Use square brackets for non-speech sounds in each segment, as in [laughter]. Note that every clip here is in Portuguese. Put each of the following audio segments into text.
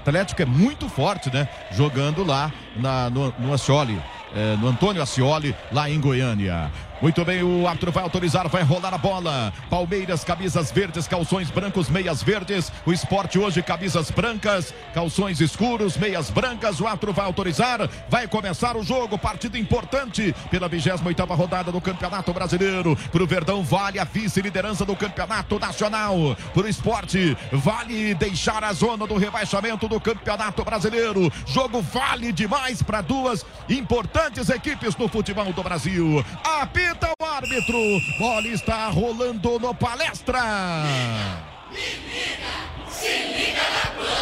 Atlético é muito forte, né? Jogando lá na, no, no Ascioli, é, no Antônio Ascioli, lá em Goiânia. Muito bem, o árbitro vai autorizar, vai rolar a bola. Palmeiras, camisas verdes, calções brancos, meias verdes. O esporte hoje, camisas brancas, calções escuros, meias brancas. O árbitro vai autorizar, vai começar o jogo. Partida importante pela 28 rodada do Campeonato Brasileiro. Para o Verdão, vale a vice-liderança do Campeonato Nacional. Para o esporte, vale deixar a zona do rebaixamento do Campeonato Brasileiro. Jogo vale demais para duas importantes equipes no futebol do Brasil. Apita o árbitro. Bola está rolando no palestra.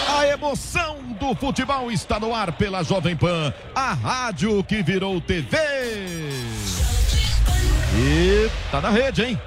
A emoção do futebol está no ar pela Jovem Pan, a rádio que virou TV. E tá na rede, hein?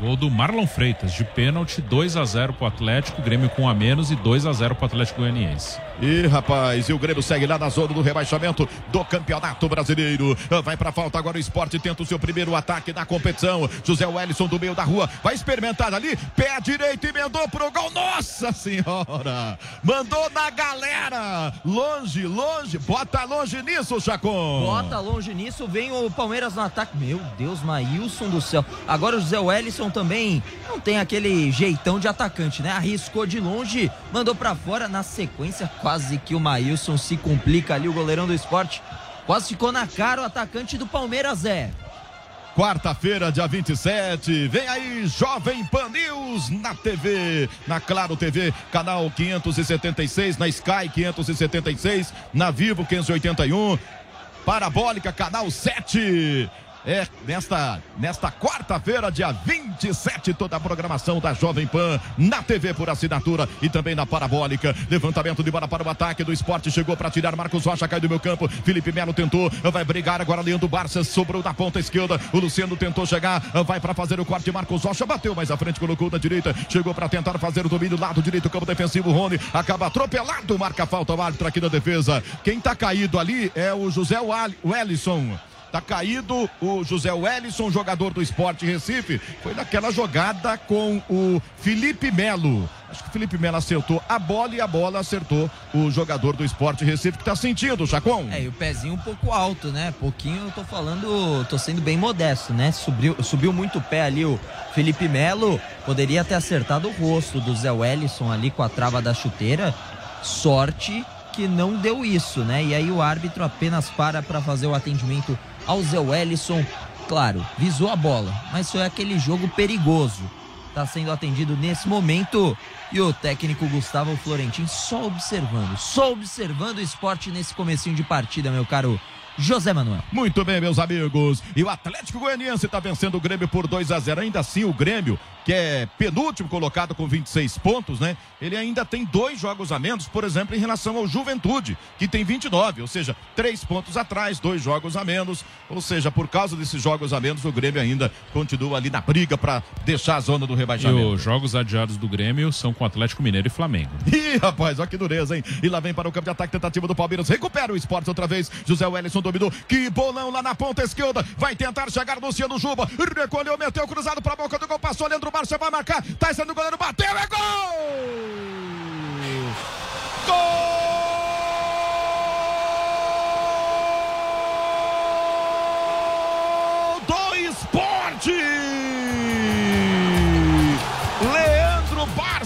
Gol do Marlon Freitas, de pênalti, 2 a 0 pro Atlético, Grêmio com a menos e 2 a 0 pro Atlético Goianiense. E rapaz, e o Grêmio segue lá na zona do rebaixamento do Campeonato Brasileiro. Vai pra falta agora o esporte, tenta o seu primeiro ataque na competição. José Wellison do meio da rua, vai experimentar ali, pé direito, emendou pro gol. Nossa Senhora! Mandou na galera! Longe, longe, bota longe nisso, Chacon. Bota longe nisso, vem o Palmeiras no ataque. Meu Deus, Maílson do céu. Agora o José Wellison também não tem aquele jeitão de atacante, né? Arriscou de longe, mandou para fora na sequência, quase que o Maílson se complica ali, o goleirão do esporte. Quase ficou na cara o atacante do Palmeiras, é. Quarta-feira, dia 27, vem aí Jovem Pan News na TV, na Claro TV, canal 576, na Sky 576, na Vivo 581, Parabólica, canal 7. É, nesta, nesta quarta-feira, dia 27, toda a programação da Jovem Pan na TV por assinatura e também na Parabólica. Levantamento de bola para o ataque do esporte. Chegou para tirar Marcos Rocha, cai do meu campo. Felipe Melo tentou, vai brigar agora. Leandro Barça sobrou na ponta esquerda. O Luciano tentou chegar, vai para fazer o corte. Marcos Rocha bateu mais à frente, colocou na direita. Chegou para tentar fazer o domínio lado direito, campo defensivo. Rony acaba atropelado, marca falta o árbitro aqui da defesa. Quem tá caído ali é o José Wellison. Tá caído o José Wellison, jogador do Esporte Recife. Foi naquela jogada com o Felipe Melo. Acho que o Felipe Melo acertou a bola e a bola acertou o jogador do Esporte Recife que tá sentindo, Chacon. É, e o pezinho um pouco alto, né? Pouquinho, eu tô falando, tô sendo bem modesto, né? Subiu, subiu muito o pé ali o Felipe Melo. Poderia ter acertado o rosto do Zé Wellison ali com a trava da chuteira. Sorte que não deu isso, né? E aí o árbitro apenas para para fazer o atendimento ao Zé Wellison. Claro, visou a bola, mas foi aquele jogo perigoso. Está sendo atendido nesse momento e o técnico Gustavo Florentin só observando, só observando o esporte nesse comecinho de partida, meu caro José Manuel. Muito bem, meus amigos. E o Atlético Goianiense está vencendo o Grêmio por 2 a 0. Ainda assim, o Grêmio, que é penúltimo colocado com 26 pontos, né? Ele ainda tem dois jogos a menos, por exemplo, em relação ao Juventude, que tem 29, ou seja, três pontos atrás, dois jogos a menos. Ou seja, por causa desses jogos a menos, o Grêmio ainda continua ali na briga para deixar a zona do E rebaixamento. os jogos adiados do Grêmio são com Atlético Mineiro e Flamengo. [laughs] Ih, rapaz, olha que dureza, hein? E lá vem para o campo de ataque, tentativa do Palmeiras. Recupera o esporte outra vez. José Wellison dominou. Que bolão lá na ponta esquerda. Vai tentar chegar Luciano Juba. Recolheu, meteu cruzado para a boca do gol. Passou Leandro Barça, vai marcar. Tá sendo o goleiro, bateu, é gol! Gol do esporte!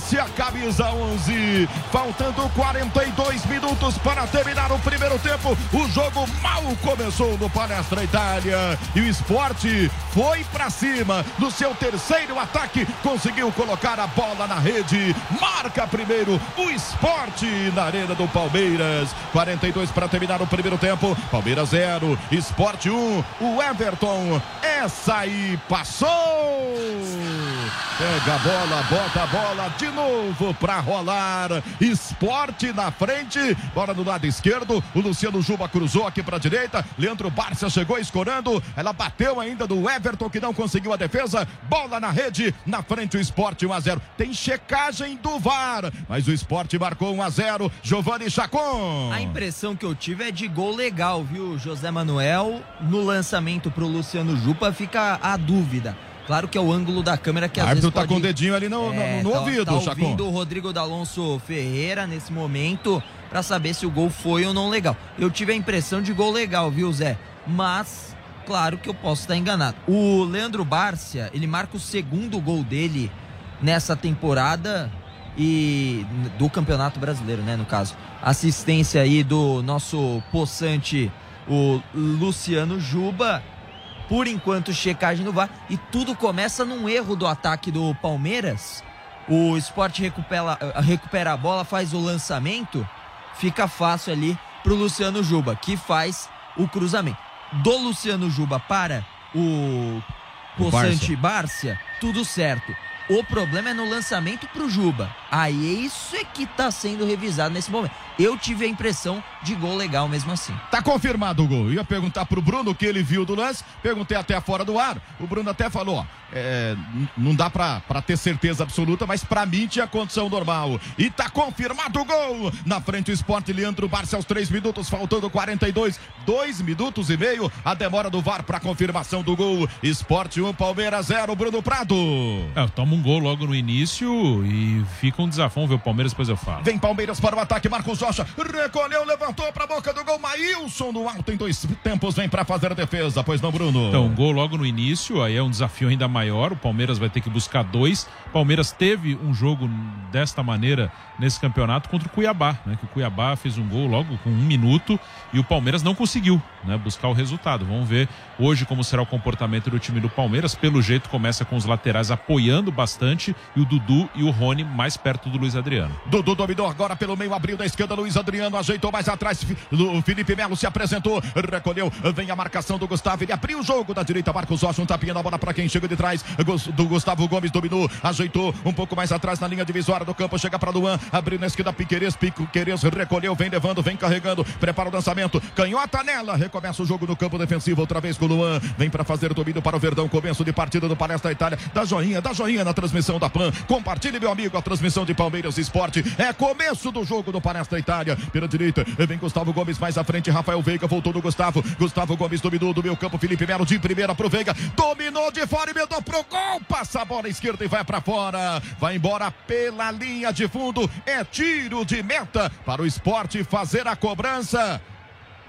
Leandro Bárcia camisa 11. Faltando 42 minutos para terminar o primeiro tempo. O jogo mal começou no Palestra Itália. E o esporte foi para cima. No seu terceiro ataque, conseguiu colocar a bola na rede. Marca primeiro o esporte na Arena do Palmeiras. 42 para terminar o primeiro tempo. Palmeiras 0, Esporte 1. Um. O Everton, essa aí passou. Pega a bola, bota a bola de novo para rolar. Esporte na frente, bola no lado esquerdo. O Luciano Juba cruzou aqui para a direita. Leandro Barça chegou escorando. Ela bateu ainda do Everton que não conseguiu a defesa. Bola na rede, na frente o Esporte 1 a 0. Tem checagem do VAR, mas o Esporte marcou 1 a 0. Giovanni Chacon. A impressão que eu tive é de gol legal, viu, José Manuel? No lançamento para o Luciano Jupa fica a dúvida. Claro que é o ângulo da câmera que às vezes tá pode... com o dedinho ali no, é, no, no tá, ouvido, tá Chacon. ouvindo o Rodrigo D'Alonso Ferreira nesse momento para saber se o gol foi ou não legal. Eu tive a impressão de gol legal, viu, Zé? Mas, claro que eu posso estar enganado. O Leandro Bárcia, ele marca o segundo gol dele nessa temporada e do Campeonato Brasileiro, né, no caso. Assistência aí do nosso poçante, o Luciano Juba por enquanto, checagem no VAR. E tudo começa num erro do ataque do Palmeiras. O esporte recupera, recupera a bola, faz o lançamento. Fica fácil ali pro Luciano Juba, que faz o cruzamento. Do Luciano Juba para o Poçante Bárcia, tudo certo. O problema é no lançamento pro Juba. Aí é isso é que tá sendo revisado nesse momento. Eu tive a impressão de gol legal mesmo assim. Tá confirmado o gol. Ia perguntar pro Bruno o que ele viu do lance. Perguntei até fora do ar. O Bruno até falou, ó, é, não dá pra, pra ter certeza absoluta, mas pra mim tinha condição normal. E tá confirmado o gol. Na frente o esporte Leandro Barça aos 3 minutos, faltando 42, 2 minutos e meio. A demora do VAR pra confirmação do gol. Esporte 1, Palmeiras 0, Bruno Prado. É, toma um gol logo no início e fica um desafio. Ver o Palmeiras, depois eu falo. Vem Palmeiras para o ataque, Marcos Rocha recolheu, levantou para a boca do gol. Maílson no alto em dois tempos vem para fazer a defesa, pois não, Bruno? Então, gol logo no início, aí é um desafio ainda maior. O Palmeiras vai ter que buscar dois. Palmeiras teve um jogo desta maneira nesse campeonato contra o Cuiabá, né? Que o Cuiabá fez um gol logo com um minuto e o Palmeiras não conseguiu, né? Buscar o resultado. Vamos ver hoje como será o comportamento do time do Palmeiras. Pelo jeito, começa com os laterais apoiando bastante e o Dudu e o Rony mais perto do Luiz Adriano. Dudu dominou agora pelo meio, abriu da esquerda, Luiz Adriano ajeitou mais atrás. O Felipe Melo se apresentou, recolheu, vem a marcação do Gustavo. Ele abriu o jogo da direita, Marcos Rocha, um tapinha na bola para quem chega de trás. Do Gustavo Gomes dominou, ajeitou um pouco mais atrás na linha divisória do campo, chega para Luan, abriu na esquerda Piqueires, Piqueires recolheu, vem levando, vem carregando, prepara o lançamento, canhota nela, recomeça o jogo no campo defensivo, outra vez com o Luan, vem para fazer o domínio para o Verdão, começo de partida do Palestra Itália, da joinha, da joinha na transmissão da PAN, compartilhe meu amigo a transmissão de Palmeiras Esporte, é começo do jogo do Palestra Itália, pela direita, vem Gustavo Gomes mais à frente, Rafael Veiga voltou no Gustavo, Gustavo Gomes dominou do meu campo, Felipe Melo de primeira pro Veiga, dominou de fora e mandou pro gol, passa a bola esquerda e vai para fora, vai embora pela linha de fundo, é tiro de meta para o esporte fazer a cobrança.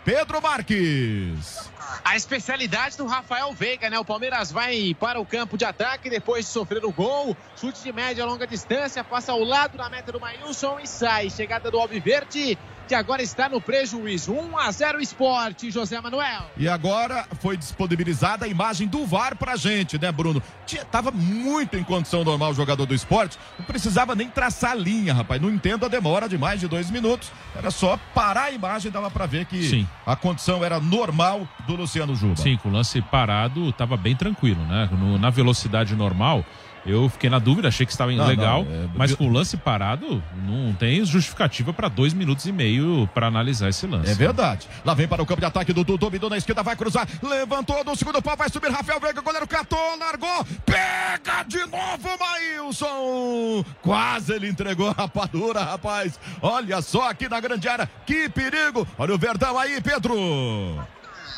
Pedro Marques. A especialidade do Rafael Veiga, né? O Palmeiras vai para o campo de ataque depois de sofrer o gol. Chute de média longa distância, passa ao lado da meta do Maílson e sai. Chegada do Alviverde, que agora está no prejuízo. 1 a 0 Esporte, José Manuel. E agora foi disponibilizada a imagem do VAR pra gente, né, Bruno? Tinha, tava muito em condição normal o jogador do esporte. Não precisava nem traçar a linha, rapaz. Não entendo a demora de mais de dois minutos. Era só parar a imagem, dava pra ver que Sim. a condição era normal do Luciano Juba. Sim, com o lance parado, estava bem tranquilo, né? No, na velocidade normal, eu fiquei na dúvida, achei que estava Não, legal, não, é- mas com o lance parado, não tem justificativa para dois minutos e meio para analisar esse lance. É verdade. Lá vem para o campo de ataque do Dudu, dominou na esquerda, vai cruzar, levantou do segundo pau, vai subir Rafael Veiga, goleiro catou, largou, pega de novo Maílson. Quase ele entregou a rapadura, rapaz. Olha só aqui na grande área, que perigo. Olha o Verdão aí, Pedro.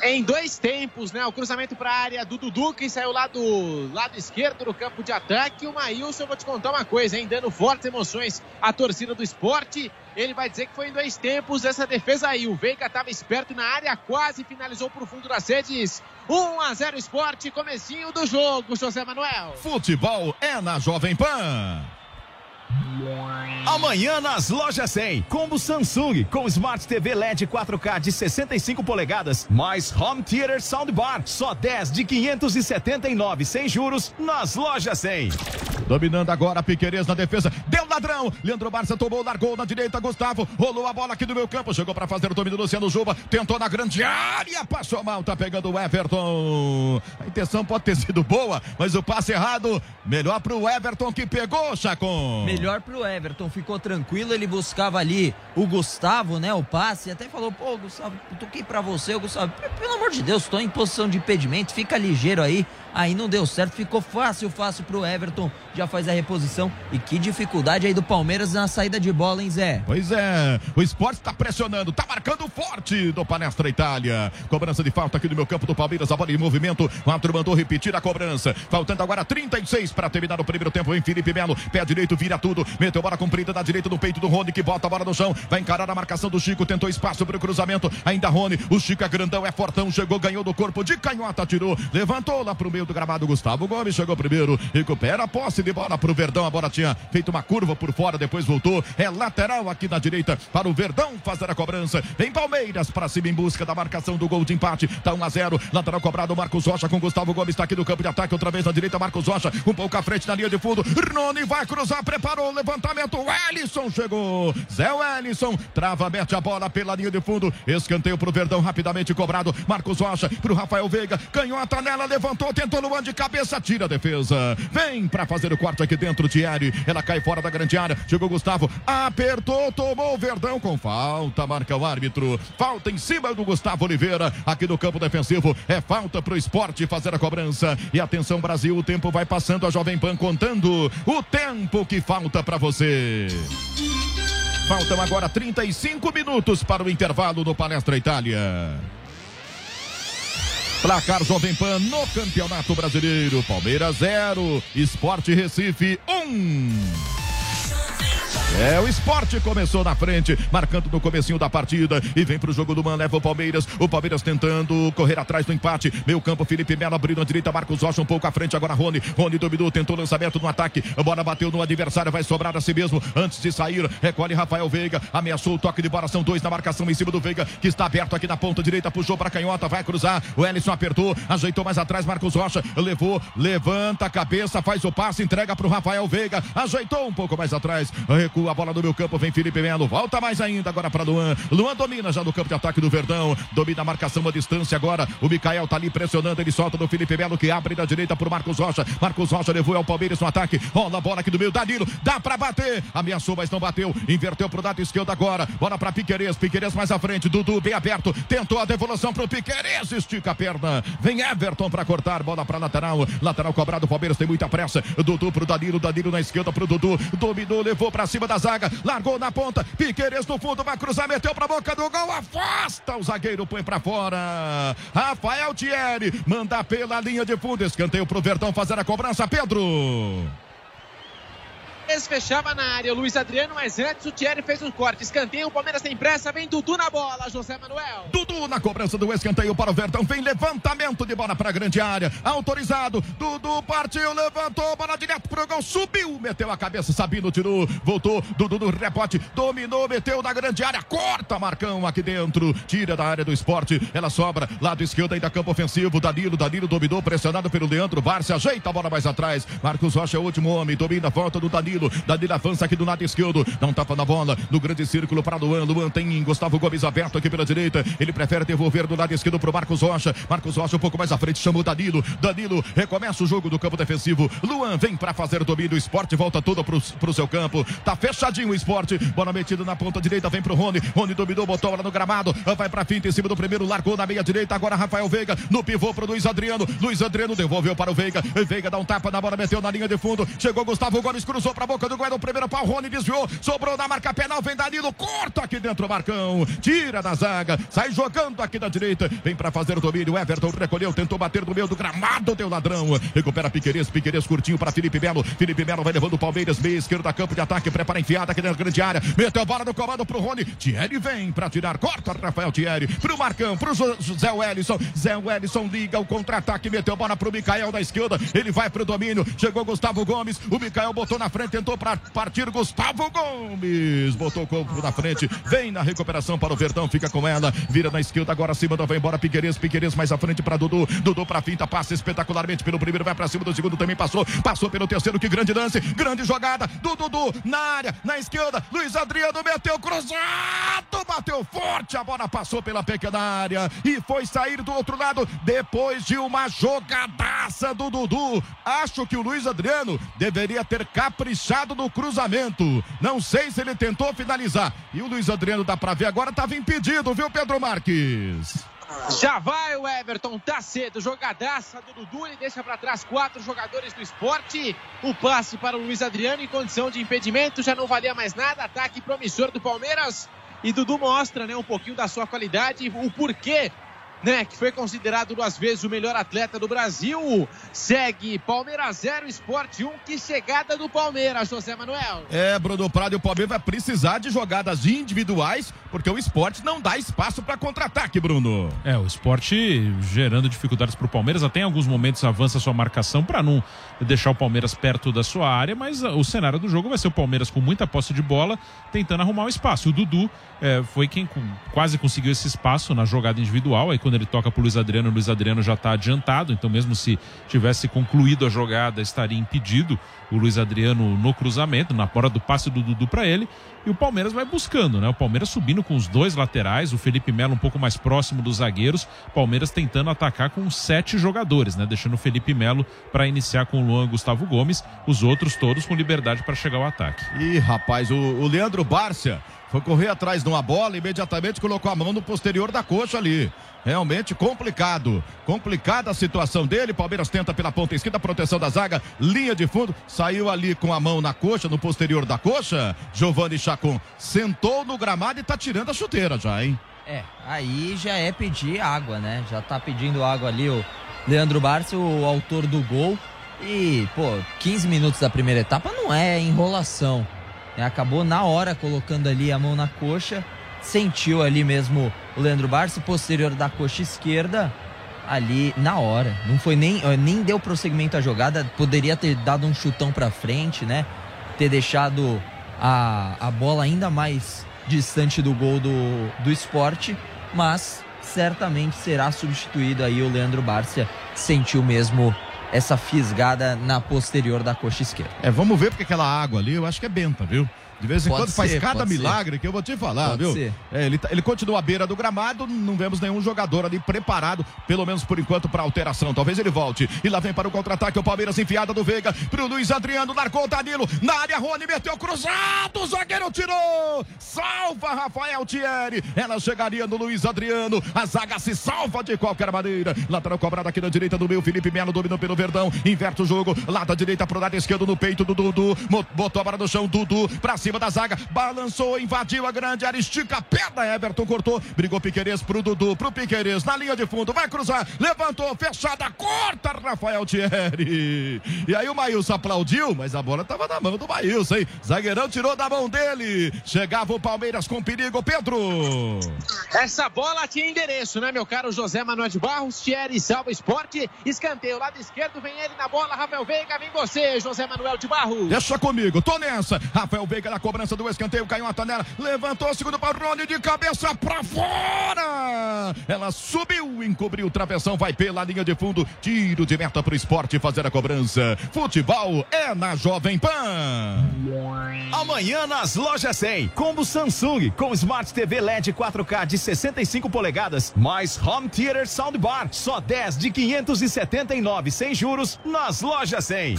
Em dois tempos, né? O cruzamento para a área do Dudu, que saiu lá do lado esquerdo do campo de ataque. O Maílson, vou te contar uma coisa, hein? Dando fortes emoções à torcida do esporte. Ele vai dizer que foi em dois tempos essa defesa aí. O Veiga estava esperto na área, quase finalizou para o fundo das redes. 1 a 0 esporte, comecinho do jogo, José Manuel. Futebol é na Jovem Pan. Amanhã nas lojas 100, combo Samsung com Smart TV LED 4K de 65 polegadas, mais Home Theater Soundbar, só 10 de 579 sem juros nas lojas 100. Dominando agora Piqueires na defesa. Deu ladrão. Leandro Barça tomou, largou na direita. Gustavo rolou a bola aqui do meu campo. Chegou para fazer o domínio do Luciano Juba. Tentou na grande área. Passou mal. Tá pegando o Everton. A intenção pode ter sido boa, mas o passe errado. Melhor pro Everton que pegou, Chacon. Melhor pro Everton. Ficou tranquilo. Ele buscava ali o Gustavo, né? O passe. Até falou: pô, Gustavo, toquei para você. O Gustavo, pelo amor de Deus, tô em posição de impedimento. Fica ligeiro aí. Aí não deu certo. Ficou fácil, fácil pro Everton já faz a reposição. E que dificuldade aí do Palmeiras na saída de bola, hein, Zé? Pois é, o esporte está pressionando, está marcando forte do Palestra Itália. Cobrança de falta aqui no meu campo do Palmeiras, a bola em movimento. O árbitro mandou repetir a cobrança. Faltando agora 36 para terminar o primeiro tempo em Felipe Melo. Pé direito, vira tudo. Meteu bola comprida na direita do peito do Rony, que bota a bola no chão. Vai encarar a marcação do Chico, tentou espaço para o cruzamento. Ainda Rony, o Chico é grandão, é fortão, chegou, ganhou do corpo de canhota, tirou, levantou lá para o meio do gramado. Gustavo Gomes chegou primeiro, recupera a posse de bola para o Verdão. A bola tinha feito uma curva por fora, depois voltou. É lateral aqui na direita para o Verdão fazer a cobrança. Vem Palmeiras para cima em busca da marcação do gol de empate. Tá 1 a 0. Lateral cobrado, Marcos Rocha com Gustavo Gomes. Está aqui no campo de ataque. Outra vez na direita, Marcos Rocha. Um pouco à frente na linha de fundo. Rony vai cruzar, preparou o levantamento. Ellison chegou. Zé Ellison trava, mete a bola pela linha de fundo. Escanteio pro Verdão, rapidamente cobrado. Marcos Rocha pro Rafael Veiga. Canhota nela, levantou, tentou no de cabeça, tira a defesa. Vem para fazer o corte aqui dentro, Thierry. Ela cai fora da grande área. Chegou Gustavo, apertou, tomou o Verdão com falta, marca o árbitro. Falta em cima do Gustavo Oliveira, aqui no campo defensivo. É falta pro esporte fazer a cobrança. E atenção, Brasil, o tempo vai passando. A Jovem Pan contando o tempo que falta para você. Faltam agora 35 minutos para o intervalo do Palestra Itália. Placar Jovem Pan no Campeonato Brasileiro. Palmeiras 0, Esporte Recife 1. Um. É, o esporte começou na frente, marcando no comecinho da partida. E vem pro jogo do Man, leva o Palmeiras, o Palmeiras tentando correr atrás do empate, meio campo, Felipe Melo abrindo a direita, Marcos Rocha um pouco à frente, agora Rony, Rony dominou, tentou lançamento no ataque, a bola bateu no adversário, vai sobrar a si mesmo, antes de sair, recolhe Rafael Veiga, ameaçou o toque de bola, são dois na marcação em cima do Veiga, que está aberto aqui na ponta direita, puxou para canhota, vai cruzar, o Ellison apertou, ajeitou mais atrás, Marcos Rocha, levou, levanta a cabeça, faz o passe, entrega pro Rafael Veiga, ajeitou um pouco mais atrás, recua a bola no meu campo, vem Felipe Melo, volta mais ainda agora para Luan. Luan domina já no campo de ataque do Verdão, domina a marcação a distância agora. O Mikael tá ali pressionando, ele solta do Felipe Melo que abre da direita pro Marcos Rocha. Marcos Rocha levou ao Palmeiras no ataque. Rola a bola aqui do meio, Danilo, dá para bater. Ameaçou, mas não bateu. Inverteu pro lado esquerdo agora. Bola para Piquerez, Piquerez mais à frente. Dudu bem aberto, tentou a devolução pro Piquerez, estica a perna. Vem Everton para cortar, bola para lateral. Lateral cobrado, o Palmeiras tem muita pressa. Dudu pro Danilo, Danilo na esquerda pro Dudu. Dominou, levou para cima da zaga, largou na ponta. Piqueires no fundo, vai cruzar, meteu pra boca do gol, afasta o zagueiro, põe pra fora. Rafael Thierry manda pela linha de fundo, escanteio pro Verdão fazer a cobrança, Pedro fechava na área, Luiz Adriano, mas antes o Thierry fez um corte. Escanteio, o Palmeiras tem pressa, vem Dudu na bola, José Manuel. Dudu na cobrança do escanteio para o Verdão, vem levantamento de bola para a grande área, autorizado. Dudu partiu, levantou, bola direto pro gol, subiu, meteu a cabeça, Sabino tirou, voltou. Dudu no rebote, dominou, meteu na grande área, corta Marcão aqui dentro, tira da área do esporte, ela sobra, lado esquerdo ainda campo ofensivo. Danilo, Danilo dominou, pressionado pelo Leandro Barça, ajeita a bola mais atrás. Marcos Rocha é o último homem, domina a volta do Danilo. Danilo. Danilo avança aqui do lado esquerdo. Dá um tapa na bola. No grande círculo para Luan. Luan tem Gustavo Gomes aberto aqui pela direita. Ele prefere devolver do lado esquerdo para Marcos Rocha. Marcos Rocha um pouco mais à frente. Chamou Danilo. Danilo recomeça o jogo do campo defensivo. Luan vem para fazer o domínio. O esporte volta todo pro, pro seu campo. Tá fechadinho o esporte. Bola metida na ponta direita. Vem pro Rony. Rony dominou, botou ela no gramado. Vai pra finta em cima do primeiro. Largou na meia direita. Agora Rafael Veiga. No pivô pro Luiz Adriano. Luiz Adriano devolveu para o Veiga. Veiga dá um tapa na bola. Meteu na linha de fundo. Chegou Gustavo Gomes. Cruzou pra boca do Guedes. Primeiro pau, Rony desviou, sobrou na marca penal, vem Danilo, corta aqui dentro o Marcão, tira da zaga, sai jogando aqui da direita, vem para fazer o domínio, Everton recolheu, tentou bater no meio do gramado, deu ladrão, recupera Piqueires, Piqueires curtinho para Felipe Melo, Felipe Melo vai levando o Palmeiras, meia esquerda, campo de ataque, prepara enfiada aqui dentro da grande área, meteu bola no comando pro Rony, Thierry vem para tirar, corta Rafael Thierry, pro Marcão, pro Zé Wellison, Zé Wellison liga o contra-ataque, meteu bola pro Mikael da esquerda, ele vai pro domínio, chegou Gustavo Gomes, o Mikael botou na frente, tentou pra partir Gustavo Gomes. Botou o corpo na frente. Vem na recuperação para o Verdão. Fica com ela. Vira na esquerda. Agora acima. Vai embora Piqueires. Piqueires mais à frente para Dudu. Dudu pra finta. Passa espetacularmente pelo primeiro. Vai pra cima do segundo. Também passou. Passou pelo terceiro. Que grande lance. Grande jogada do Dudu na área. Na esquerda. Luiz Adriano meteu cruzado. Bateu forte. A bola passou pela pequena área. E foi sair do outro lado. Depois de uma jogadaça do Dudu. Acho que o Luiz Adriano deveria ter caprichado no cruzamento. Não sei se ele tentou finalizar. E o Luiz Adriano dá pra ver agora, estava impedido, viu, Pedro Marques? Já vai o Everton, tá cedo, jogadaça do Dudu, ele deixa para trás quatro jogadores do esporte. O passe para o Luiz Adriano em condição de impedimento, já não valia mais nada. Ataque promissor do Palmeiras. E Dudu mostra né, um pouquinho da sua qualidade, o porquê né, que foi considerado duas vezes o melhor atleta do Brasil. Segue Palmeiras 0, Esporte 1. Um, que chegada do Palmeiras, José Manuel. É, Bruno Prado e o Palmeiras vai precisar de jogadas individuais, porque o esporte não dá espaço para contra-ataque, Bruno. É, o esporte gerando dificuldades para o Palmeiras. Até em alguns momentos avança sua marcação para não deixar o Palmeiras perto da sua área, mas o cenário do jogo vai ser o Palmeiras com muita posse de bola, tentando arrumar o espaço. O Dudu é, foi quem quase conseguiu esse espaço na jogada individual. Aí quando ele toca para o Luiz Adriano, o Luiz Adriano já está adiantado, então mesmo se tivesse concluído a jogada, estaria impedido o Luiz Adriano no cruzamento, na hora do passe do Dudu para ele. E o Palmeiras vai buscando, né? O Palmeiras subindo com os dois laterais, o Felipe Melo um pouco mais próximo dos zagueiros. Palmeiras tentando atacar com sete jogadores, né? Deixando o Felipe Melo para iniciar com o Luan Gustavo Gomes, os outros todos com liberdade para chegar ao ataque. Ih, rapaz, o, o Leandro Bárcia foi correr atrás de uma bola, imediatamente colocou a mão no posterior da coxa ali. Realmente complicado. Complicada a situação dele. Palmeiras tenta pela ponta esquerda, proteção da zaga, linha de fundo. Saiu ali com a mão na coxa, no posterior da coxa. Giovanni Chacon sentou no gramado e tá tirando a chuteira já, hein? É, aí já é pedir água, né? Já tá pedindo água ali o Leandro Barça, o autor do gol. E, pô, 15 minutos da primeira etapa não é enrolação. É, acabou na hora colocando ali a mão na coxa sentiu ali mesmo o Leandro Barça, posterior da coxa esquerda, ali na hora. Não foi nem, nem deu prosseguimento à jogada, poderia ter dado um chutão para frente, né? Ter deixado a, a bola ainda mais distante do gol do, do esporte, mas certamente será substituído aí o Leandro Barça. Sentiu mesmo essa fisgada na posterior da coxa esquerda. É, vamos ver porque aquela água ali, eu acho que é benta, viu? De vez em pode quando ser, faz cada milagre ser. que eu vou te falar, pode viu? É, ele, tá, ele continua à beira do gramado, não vemos nenhum jogador ali preparado, pelo menos por enquanto, para alteração. Talvez ele volte. E lá vem para o contra-ataque o Palmeiras enfiada do Veiga para o Luiz Adriano, largou o Danilo na área, Rony meteu cruzado, o zagueiro tirou! Salva Rafael Thierry. Ela chegaria no Luiz Adriano. A zaga se salva de qualquer maneira. Lateral cobrado aqui na direita do meu Felipe Melo dominou pelo Verdão. Inverte o jogo. Lá da direita pro lado esquerdo no peito do Dudu. Botou a bola no chão, Dudu para cima cima da zaga, balançou, invadiu a grande área, estica a perna, Everton cortou, brigou Piqueires pro Dudu, pro Piqueires, na linha de fundo, vai cruzar, levantou, fechada, corta Rafael Thierry. E aí o Maílson aplaudiu, mas a bola tava na mão do Maílson, hein? Zagueirão tirou da mão dele, chegava o Palmeiras com perigo, Pedro. Essa bola tinha endereço, né, meu caro José Manuel de Barros, Thierry salva esporte, escanteio, lado esquerdo, vem ele na bola, Rafael Veiga, vem você, José Manuel de Barros. Deixa comigo, tô nessa, Rafael Veiga na cobrança do escanteio, caiu a tonela, levantou, segundo para Rony de cabeça para fora. Ela subiu, encobriu o travessão, vai pela linha de fundo, tiro de meta para o esporte fazer a cobrança. Futebol é na Jovem Pan. Amanhã nas lojas 100, combo Samsung com Smart TV LED 4K de 65 polegadas, mais Home Theater Soundbar, só 10 de 579 sem juros nas lojas 100.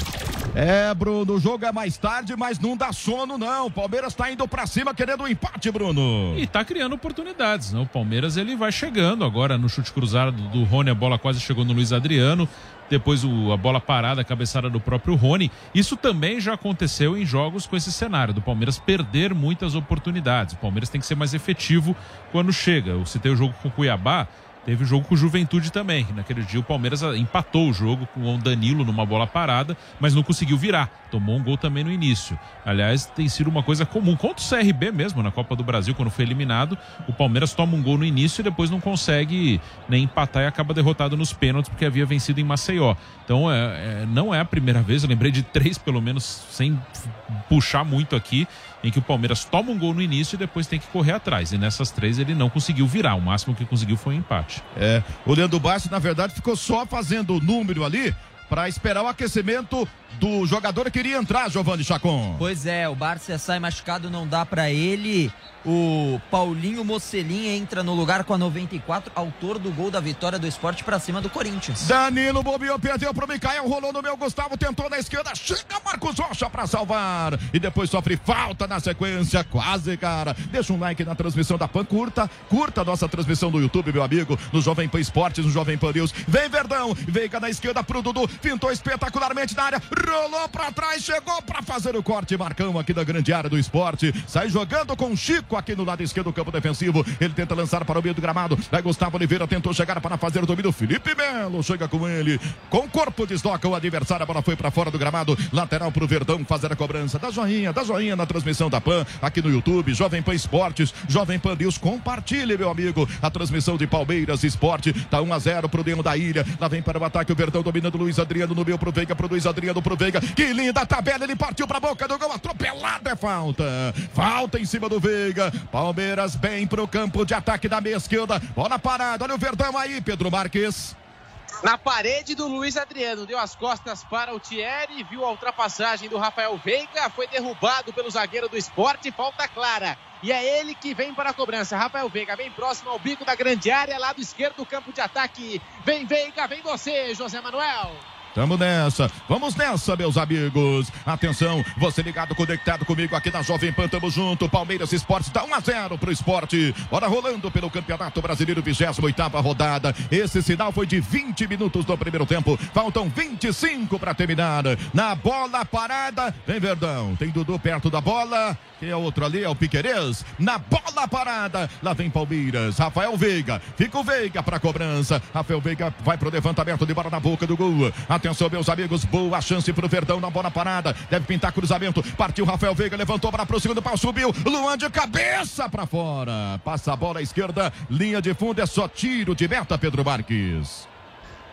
É, Bruno, o jogo é mais tarde, mas não dá sono não. O Palmeiras está indo para cima querendo o um empate, Bruno. E está criando oportunidades, né? O Palmeiras ele vai chegando agora no chute cruzado do Rony, a bola quase chegou no Luiz Adriano. Depois o, a bola parada, a cabeçada do próprio Rony. Isso também já aconteceu em jogos com esse cenário, do Palmeiras perder muitas oportunidades. O Palmeiras tem que ser mais efetivo quando chega. Eu citei o jogo com o Cuiabá Teve o jogo com o Juventude também. Naquele dia o Palmeiras empatou o jogo com o Danilo numa bola parada, mas não conseguiu virar. Tomou um gol também no início. Aliás, tem sido uma coisa comum. Contra o CRB mesmo, na Copa do Brasil, quando foi eliminado, o Palmeiras toma um gol no início e depois não consegue nem empatar e acaba derrotado nos pênaltis porque havia vencido em Maceió. Então é, é, não é a primeira vez, eu lembrei de três pelo menos, sem puxar muito aqui, em que o Palmeiras toma um gol no início e depois tem que correr atrás. E nessas três ele não conseguiu virar. O máximo que conseguiu foi um empate. É, o Leandro Bastos, na verdade, ficou só fazendo o número ali para esperar o aquecimento do jogador que iria entrar, Giovanni Chacon. Pois é, o Barça sai machucado, não dá para ele. O Paulinho Mocelin entra no lugar com a 94, autor do gol da vitória do esporte para cima do Corinthians. Danilo bobeou, perdeu pro Micael, rolou no meu Gustavo, tentou na esquerda, chega Marcos Rocha para salvar. E depois sofre falta na sequência, quase, cara. Deixa um like na transmissão da PAN, curta, curta a nossa transmissão do YouTube, meu amigo, no Jovem Pan Esportes, no Jovem Pan News. Vem Verdão, veiga na esquerda pro Dudu, pintou espetacularmente na área, rolou para trás, chegou para fazer o corte, Marcão aqui da grande área do esporte. Sai jogando com Chico aqui no lado esquerdo do campo defensivo. Ele tenta lançar para o meio do gramado. Vai Gustavo Oliveira, tentou chegar para fazer o domínio. Felipe Melo chega com ele. Com corpo desloca o adversário. A bola foi para fora do gramado. Lateral para o Verdão fazer a cobrança. Da joinha, da joinha na transmissão da PAN aqui no YouTube. Jovem Pan Esportes, Jovem Pan News. Compartilhe, meu amigo, a transmissão de Palmeiras Esporte. Tá 1 a 0 pro Demo da Ilha. Lá vem para o ataque o Verdão dominando Luiz Adriano no meio pro Veiga, pro Luiz Adriano pro Veiga. Que linda tabela, ele partiu para a boca do gol. Atropelado é falta. Falta em cima do Veiga. Palmeiras bem pro campo de ataque da meia esquerda. Bola parada, olha o Verdão aí, Pedro Marques. Na parede do Luiz Adriano, deu as costas para o Thierry, viu a ultrapassagem do Rafael Veiga, foi derrubado pelo zagueiro do esporte, falta clara. E é ele que vem para a cobrança. Rafael Veiga bem próximo ao bico da grande área, lado esquerdo do campo de ataque. Vem Veiga, vem você, José Manuel. Tamo nessa, vamos nessa, meus amigos. Atenção, você ligado, conectado comigo aqui na Jovem Pan, tamo junto. Palmeiras Esportes dá 1 a 0 pro esporte. Bora rolando pelo Campeonato Brasileiro, 28 rodada. Esse sinal foi de 20 minutos no primeiro tempo. Faltam 25 para terminar. Na bola parada, vem Verdão. Tem Dudu perto da bola. Quem é outro ali? É o Piquerez. Na bola parada, lá vem Palmeiras. Rafael Veiga. Fica o Veiga para cobrança. Rafael Veiga vai pro levantamento de bola na boca do gol. Atenção, meus amigos. Boa chance pro Verdão na bola parada. Deve pintar cruzamento. Partiu Rafael Veiga. Levantou para pro segundo pau. Subiu. Luan de cabeça para fora. Passa a bola à esquerda. Linha de fundo. É só tiro de meta, Pedro Marques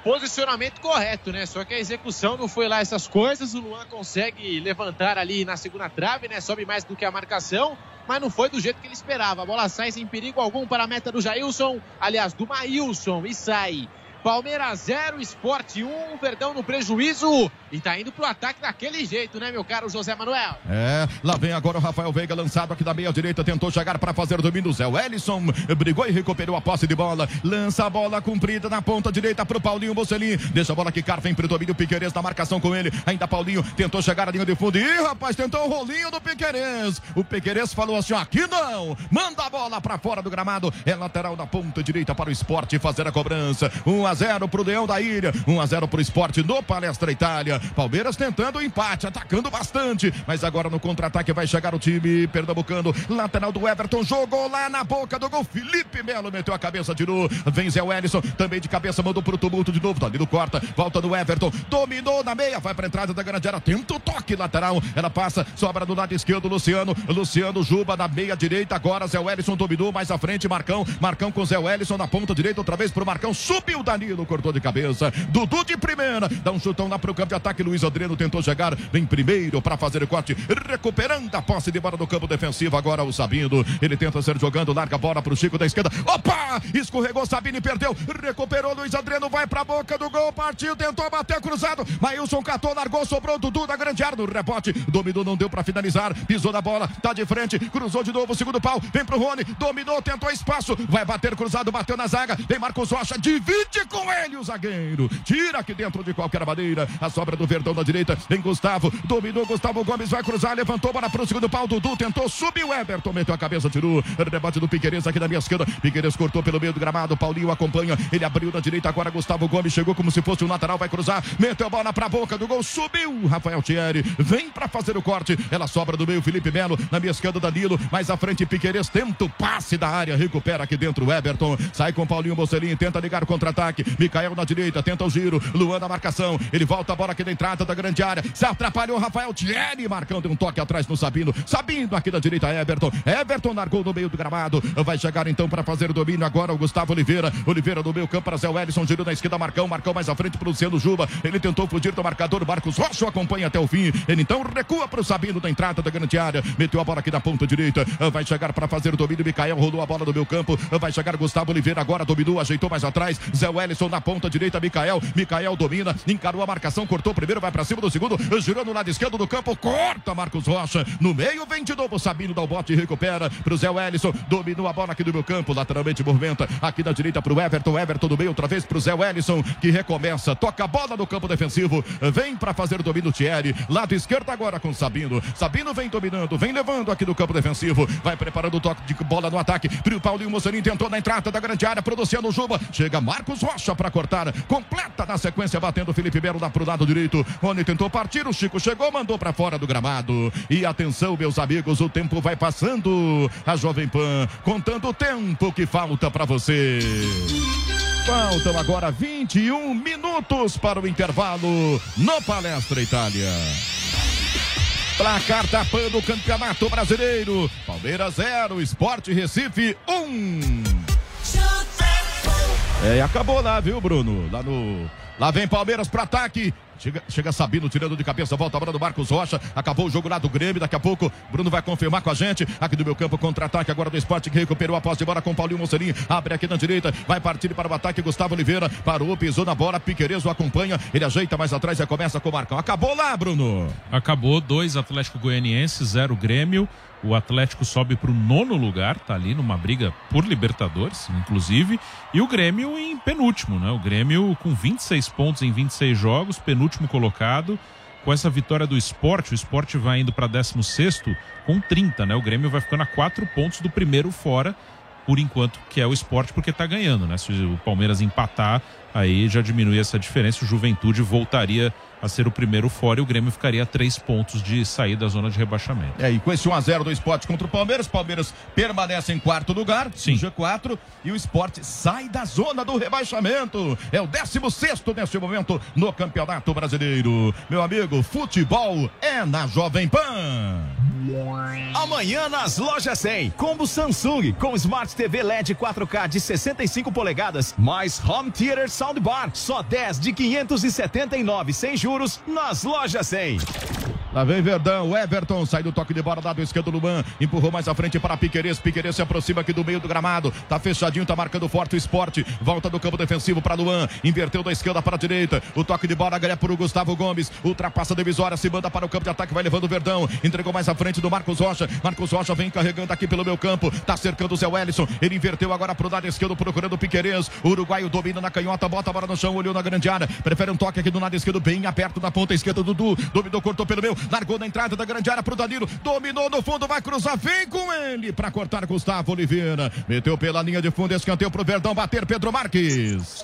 posicionamento correto, né? Só que a execução não foi lá essas coisas. O Luan consegue levantar ali na segunda trave, né? Sobe mais do que a marcação, mas não foi do jeito que ele esperava. A bola sai sem perigo algum para a meta do Jailson, aliás, do Maílson, e sai. Palmeiras 0, Esporte 1, um, Verdão no prejuízo. E tá indo pro ataque daquele jeito, né, meu caro José Manuel? É, lá vem agora o Rafael Veiga lançado aqui da meia direita, tentou chegar para fazer o domínio. Zé Wellison brigou e recuperou a posse de bola. Lança a bola comprida na ponta direita pro Paulinho Mocelin. Deixa a bola quicar, vem pro domínio Piqueires na marcação com ele. Ainda Paulinho tentou chegar a linha de fundo. Ih, rapaz, tentou o rolinho do Piqueires. O Piqueires falou assim: aqui não. Manda a bola para fora do gramado. É lateral na ponta direita para o esporte fazer a cobrança. 1 a 0 pro Leão da Ilha, 1 a 0 pro esporte no Palestra Itália. Palmeiras tentando o empate, atacando bastante, mas agora no contra-ataque vai chegar o time pernambucano. Lateral do Everton, jogou lá na boca do gol. Felipe Melo meteu a cabeça, tirou. Vem Zé Wellison, também de cabeça, mandou pro tumulto de novo. Danilo corta, volta do Everton, dominou na meia, vai pra entrada da grande área, tenta o toque lateral. Ela passa, sobra do lado esquerdo, Luciano. Luciano Juba na meia direita, agora Zé Wellison dominou mais à frente, Marcão. Marcão com Zé Wellison na ponta direita, outra vez pro Marcão. Subiu Danilo, cortou de cabeça. Dudu de primeira. Dá um chutão lá pro campo de ataque. Luiz Adriano tentou chegar. Vem primeiro para fazer o corte. Recuperando a posse de bola do campo defensivo. Agora o Sabino. Ele tenta ser jogando. Larga a bola pro Chico da esquerda. Opa! Escorregou Sabino e perdeu. Recuperou Luiz Adriano. Vai pra boca do gol. Partiu. Tentou bater cruzado. Maílson catou. Largou. Sobrou Dudu da grande área. No rebote. Dominou. Não deu para finalizar. Pisou na bola. Tá de frente. Cruzou de novo. Segundo pau. Vem pro Rony. Dominou. Tentou espaço. Vai bater cruzado. Bateu na zaga. Vem Marcos Rocha. Divide com ele o zagueiro. Tira aqui dentro de qualquer maneira. A sobra do Verdão da direita. Vem Gustavo, dominou Gustavo Gomes, vai cruzar, levantou, bola pro segundo pau. Dudu tentou, subiu. Everton meteu a cabeça, tirou. Debate do Piqueires aqui na minha esquerda. Piqueires cortou pelo meio do gramado. Paulinho acompanha. Ele abriu na direita. Agora Gustavo Gomes chegou como se fosse um lateral. Vai cruzar, meteu a bola pra boca do gol. Subiu. Rafael Thierry vem pra fazer o corte. Ela sobra do meio. Felipe Melo na minha esquerda. Danilo mais à frente. Piqueires tenta o passe da área. Recupera aqui dentro o Everton. Sai com Paulinho Mocelinho. Tenta ligar o contra-ataque. Micael na direita. Tenta o giro. Luan na marcação. Ele volta a bola aqui da entrada da grande área. Se atrapalhou Rafael Thierry marcando um toque atrás no Sabino. Sabino aqui da direita. Everton. Everton largou no meio do gramado. Vai chegar então para fazer o domínio agora o Gustavo Oliveira. Oliveira no meio campo para Zé Wellison. Girou na esquerda. Marcão. Marcão mais à frente para o Luciano Juba. Ele tentou fugir do marcador. Marcos Rocha acompanha até o fim. Ele então recua para o Sabino da entrada da grande área. Meteu a bola aqui na ponta direita. Vai chegar para fazer o domínio. Micael rolou a bola do meu campo. Vai chegar Gustavo Oliveira agora. Dominou, ajeitou mais atrás. Zé Wellison na ponta direita. Micael. Micael domina. Encarou a marcação. Cortou primeiro. Vai para cima do segundo. Girou no lado esquerdo do campo. Corta Marcos Rocha. No meio vem de novo Sabino dá o bote e recupera para o Zé Wellison. Dominou a bola aqui do meu campo. Lateralmente movimenta. Aqui na direita para o Everton. Everton do meio outra vez para o Zé Wellison que recomeça. Toca a bola no campo defensivo. Vem para fazer o domínio Thierry. Lado esquerdo agora com Sabino. Sabino vem dominando. Vem levando aqui do campo defensivo. Vai preparando o toque de bola no ataque. O Paulinho Mocelinho tentou na entrada da grande área. Para o Juba. Chega Marcos Rocha para cortar. Completa na sequência batendo Felipe Melo lá para o lado direito. Rony tentou partir. O Chico chegou, mandou para fora do gramado. E atenção, meus amigos, o tempo vai passando. A Jovem Pan contando o tempo que falta para você. Faltam agora 21 minutos para o intervalo no Palestra Itália. Placar tapando o Campeonato Brasileiro. Palmeiras 0, Esporte Recife 1. Um. É, acabou lá, viu, Bruno? Lá no. Lá vem Palmeiras para ataque. Chega, chega Sabino tirando de cabeça, volta a bola do Marcos Rocha. Acabou o jogo lá do Grêmio. Daqui a pouco Bruno vai confirmar com a gente. Aqui do meu campo, contra-ataque agora do esporte que recuperou a posse de bola com Paulinho Mocelinho. Abre aqui na direita, vai partir para o ataque. Gustavo Oliveira parou, pisou na bola. Piqueires acompanha. Ele ajeita mais atrás e começa com o Marcão. Acabou lá, Bruno. Acabou, dois Atlético Goianiense, zero Grêmio. O Atlético sobe para o nono lugar, tá ali numa briga por Libertadores, inclusive. E o Grêmio em penúltimo, né? O Grêmio com 26 pontos em 26 jogos, penúltimo colocado. Com essa vitória do esporte, o esporte vai indo para 16 com 30, né? O Grêmio vai ficando a 4 pontos do primeiro fora, por enquanto, que é o esporte, porque tá ganhando, né? Se o Palmeiras empatar, aí já diminui essa diferença. O Juventude voltaria a ser o primeiro fora e o Grêmio ficaria a três pontos de sair da zona de rebaixamento. É, e com esse 1x0 do esporte contra o Palmeiras, Palmeiras permanece em quarto lugar, Sim. G4, e o esporte sai da zona do rebaixamento. É o 16 neste momento no Campeonato Brasileiro. Meu amigo, futebol é na Jovem Pan. Amanhã nas lojas 100, combo Samsung com Smart TV LED 4K de 65 polegadas, mais Home Theater Soundbar, só 10 de 579 sem juros nas lojas 100. Lá vem Verdão, o Everton sai do toque de bola, lado esquerdo Luan, empurrou mais à frente para Piqueires, Piqueires se aproxima aqui do meio do gramado, tá fechadinho, tá marcando forte o esporte, volta do campo defensivo para Luan, inverteu da esquerda para a direita, o toque de bola é para o Gustavo Gomes, ultrapassa a divisória, se manda para o campo de ataque, vai levando o Verdão, entregou mais à frente do Marcos Rocha, Marcos Rocha vem carregando aqui pelo meu campo, tá cercando o Zé Wellison, ele inverteu agora pro lado esquerdo procurando o Piqueires, o uruguaio domina na canhota, bota a bola no chão, olhou na grande área, prefere um toque aqui do lado esquerdo, bem aperto na ponta esquerda, Dudu, dominou, cortou pelo meu, largou na entrada da grande área pro Danilo, dominou no fundo, vai cruzar, vem com ele para cortar Gustavo Oliveira, meteu pela linha de fundo, escanteio pro Verdão bater Pedro Marques.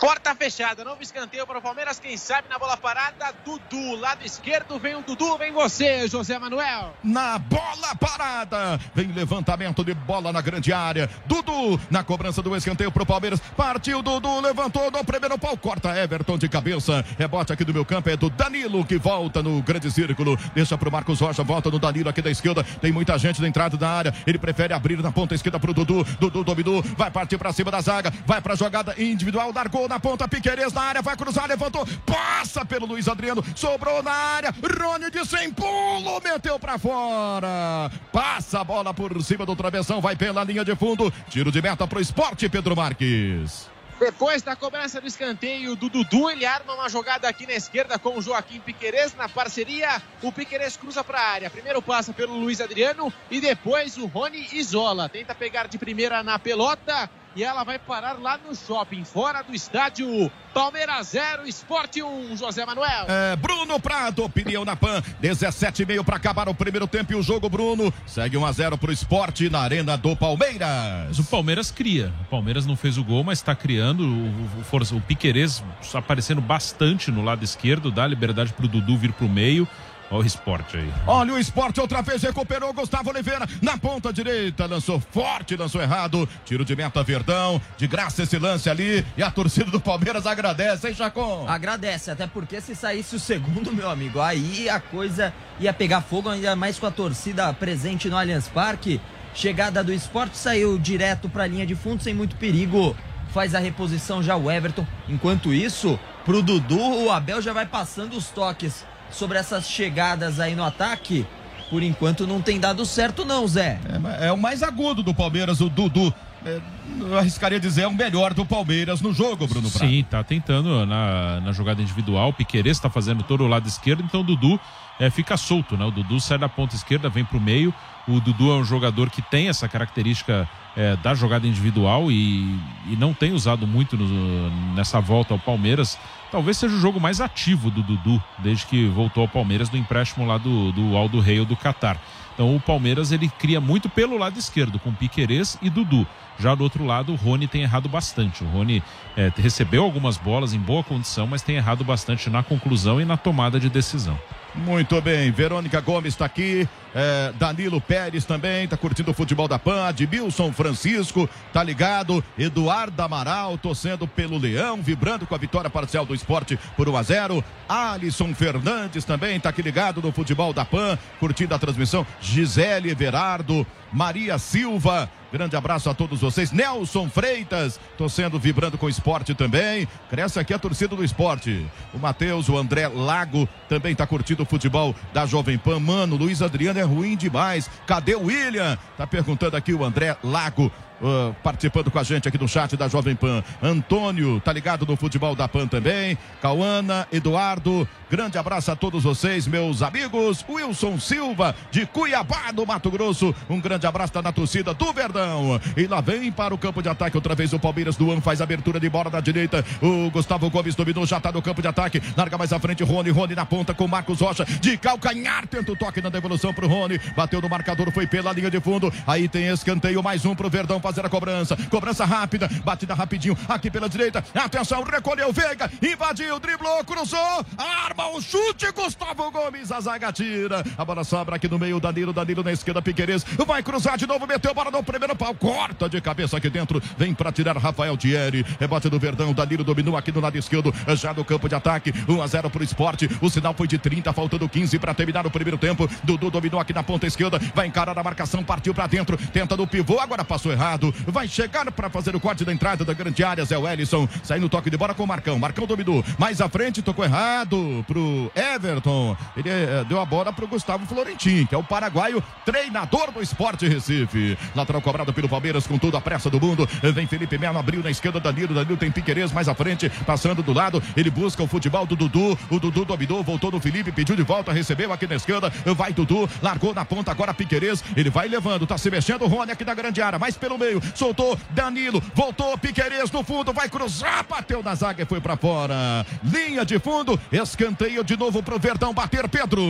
Porta fechada, novo escanteio para o Palmeiras. Quem sabe na bola parada, Dudu. Lado esquerdo vem o Dudu, vem você, José Manuel. Na bola parada, vem levantamento de bola na grande área. Dudu na cobrança do escanteio para o Palmeiras. Partiu Dudu, levantou no primeiro pau, corta Everton de cabeça. Rebote aqui do meu campo é do Danilo que volta no grande círculo. Deixa para o Marcos Rocha, volta no Danilo aqui da esquerda. Tem muita gente na entrada da área. Ele prefere abrir na ponta esquerda para o Dudu. Dudu dominou, vai partir para cima da zaga, vai para a jogada individual, largou na ponta, Piqueires na área, vai cruzar, levantou, passa pelo Luiz Adriano, sobrou na área, Rony de sem pulo, meteu pra fora, passa a bola por cima do travessão, vai pela linha de fundo, tiro de meta pro esporte, Pedro Marques. Depois da cobrança do escanteio do Dudu, ele arma uma jogada aqui na esquerda com o Joaquim Piqueires na parceria. O Piqueires cruza para a área. Primeiro passa pelo Luiz Adriano e depois o Rony isola. Tenta pegar de primeira na pelota. E ela vai parar lá no shopping, fora do estádio. Palmeiras 0, Esporte 1, José Manuel. É, Bruno Prado, opinião na PAN. 17 e meio para acabar o primeiro tempo e o jogo, Bruno. Segue 1 a 0 para o esporte na Arena do Palmeiras. O Palmeiras cria. O Palmeiras não fez o gol, mas está criando. O, o, força, o Piquerez aparecendo bastante no lado esquerdo, dá liberdade para o Dudu vir para o meio. Olha o esporte aí. Olha o esporte outra vez, recuperou Gustavo Oliveira na ponta direita, lançou forte, lançou errado. Tiro de meta Verdão, de graça esse lance ali. E a torcida do Palmeiras agradece, hein, Chacon? Agradece, até porque se saísse o segundo, meu amigo, aí a coisa ia pegar fogo, ainda mais com a torcida presente no Allianz Parque. Chegada do esporte saiu direto para a linha de fundo sem muito perigo. Faz a reposição já o Everton. Enquanto isso, pro Dudu, o Abel já vai passando os toques sobre essas chegadas aí no ataque. Por enquanto não tem dado certo, não, Zé. É, é o mais agudo do Palmeiras, o Dudu. É, eu arriscaria dizer, é o melhor do Palmeiras no jogo, Bruno Prado. Sim, tá tentando na, na jogada individual. O Piqueires está fazendo todo o lado esquerdo, então o Dudu é, fica solto, né? O Dudu sai da ponta esquerda, vem pro meio. O Dudu é um jogador que tem essa característica é, da jogada individual e, e não tem usado muito no, nessa volta ao Palmeiras. Talvez seja o jogo mais ativo do Dudu desde que voltou ao Palmeiras do empréstimo lá do, do Aldo Rei do Catar. Então o Palmeiras ele cria muito pelo lado esquerdo, com Piquerez e Dudu. Já do outro lado, o Rony tem errado bastante. O Rony é, recebeu algumas bolas em boa condição, mas tem errado bastante na conclusão e na tomada de decisão. Muito bem, Verônica Gomes está aqui, é, Danilo Pérez também, está curtindo o futebol da PAN, Admilson Francisco, tá ligado, Eduardo Amaral torcendo pelo Leão, vibrando com a vitória parcial do esporte por 1 a 0 Alisson Fernandes também está aqui ligado no futebol da PAN, curtindo a transmissão, Gisele Everardo, Maria Silva, Grande abraço a todos vocês. Nelson Freitas, torcendo, vibrando com o esporte também. Cresce aqui a torcida do esporte. O Matheus, o André Lago também está curtindo o futebol da Jovem Pan. Mano, Luiz Adriano é ruim demais. Cadê o William? Tá perguntando aqui o André Lago. Uh, participando com a gente aqui do chat da Jovem Pan. Antônio, tá ligado no futebol da Pan também. Cauana, Eduardo, grande abraço a todos vocês, meus amigos. Wilson Silva, de Cuiabá, do Mato Grosso. Um grande abraço tá torcida do Verdão. E lá vem para o campo de ataque outra vez o Palmeiras. Duan faz abertura de bola da direita. O Gustavo Gomes dominou, já tá no campo de ataque. Larga mais à frente, Rony. Rony na ponta com Marcos Rocha. De calcanhar, tenta o toque na devolução pro Rony. Bateu no marcador, foi pela linha de fundo. Aí tem escanteio, mais um pro Verdão fazer a cobrança. Cobrança rápida, batida rapidinho aqui pela direita. Atenção, recolheu Veiga, invadiu, driblou, cruzou, arma o chute. Gustavo Gomes, a zaga tira. A bola sobra aqui no meio, Danilo, Danilo na esquerda, Piqueires. Vai cruzar de novo, meteu a bola no primeiro pau, corta de cabeça aqui dentro. Vem para tirar Rafael Thierry. Rebote do Verdão, Danilo dominou aqui no lado esquerdo, já no campo de ataque. 1 a 0 pro esporte. O sinal foi de 30, faltando 15 para terminar o primeiro tempo. Dudu dominou aqui na ponta esquerda, vai encarar a marcação, partiu para dentro, tenta no pivô, agora passou errado vai chegar para fazer o corte da entrada da grande área, Zé Wellison, sai no toque de bola com o Marcão, Marcão dominou, mais à frente, tocou errado pro Everton, ele eh, deu a bola pro Gustavo Florentin, que é o paraguaio, treinador do Esporte Recife, lateral cobrado pelo Palmeiras com toda a pressa do mundo, vem Felipe Melo, abriu na esquerda, Danilo, Danilo tem Piquerez mais à frente, passando do lado, ele busca o futebol do Dudu, o Dudu dominou, voltou no Felipe, pediu de volta, recebeu aqui na esquerda, vai Dudu, largou na ponta, agora Piquerez, ele vai levando, tá se mexendo, o Rony aqui na grande área, mais pelo meio, soltou Danilo, voltou Piquerez no fundo, vai cruzar, bateu na zaga e foi para fora. Linha de fundo, escanteio de novo pro Verdão bater Pedro.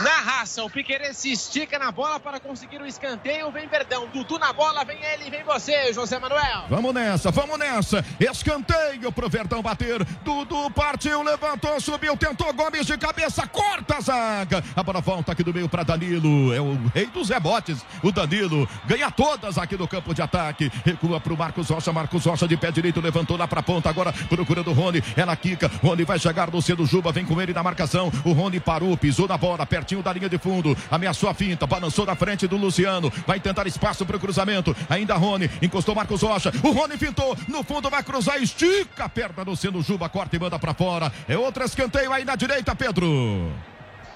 Na raça, o Piqueires se estica na bola para conseguir o escanteio. Vem Verdão, Dudu na bola, vem ele, vem você, José Manuel. Vamos nessa, vamos nessa. Escanteio pro Verdão bater. Dudu partiu, levantou, subiu, tentou Gomes de cabeça, corta a zaga. A bola volta aqui do meio para Danilo. É o rei dos rebotes. O Danilo ganha todas aqui no campo de ataque. Recua pro Marcos Rocha, Marcos Rocha de pé direito, levantou lá pra ponta. Agora procurando o Rony. Ela quica. Rony vai chegar no cedo Juba, vem com ele na marcação. O Rony parou, pisou na bola pertinho da linha de fundo, ameaçou a finta, balançou na frente do Luciano, vai tentar espaço para o cruzamento, ainda Rony, encostou Marcos Rocha, o Rony fintou, no fundo vai cruzar, estica a perna do Seno Juba, corta e manda para fora, é outro escanteio aí na direita, Pedro.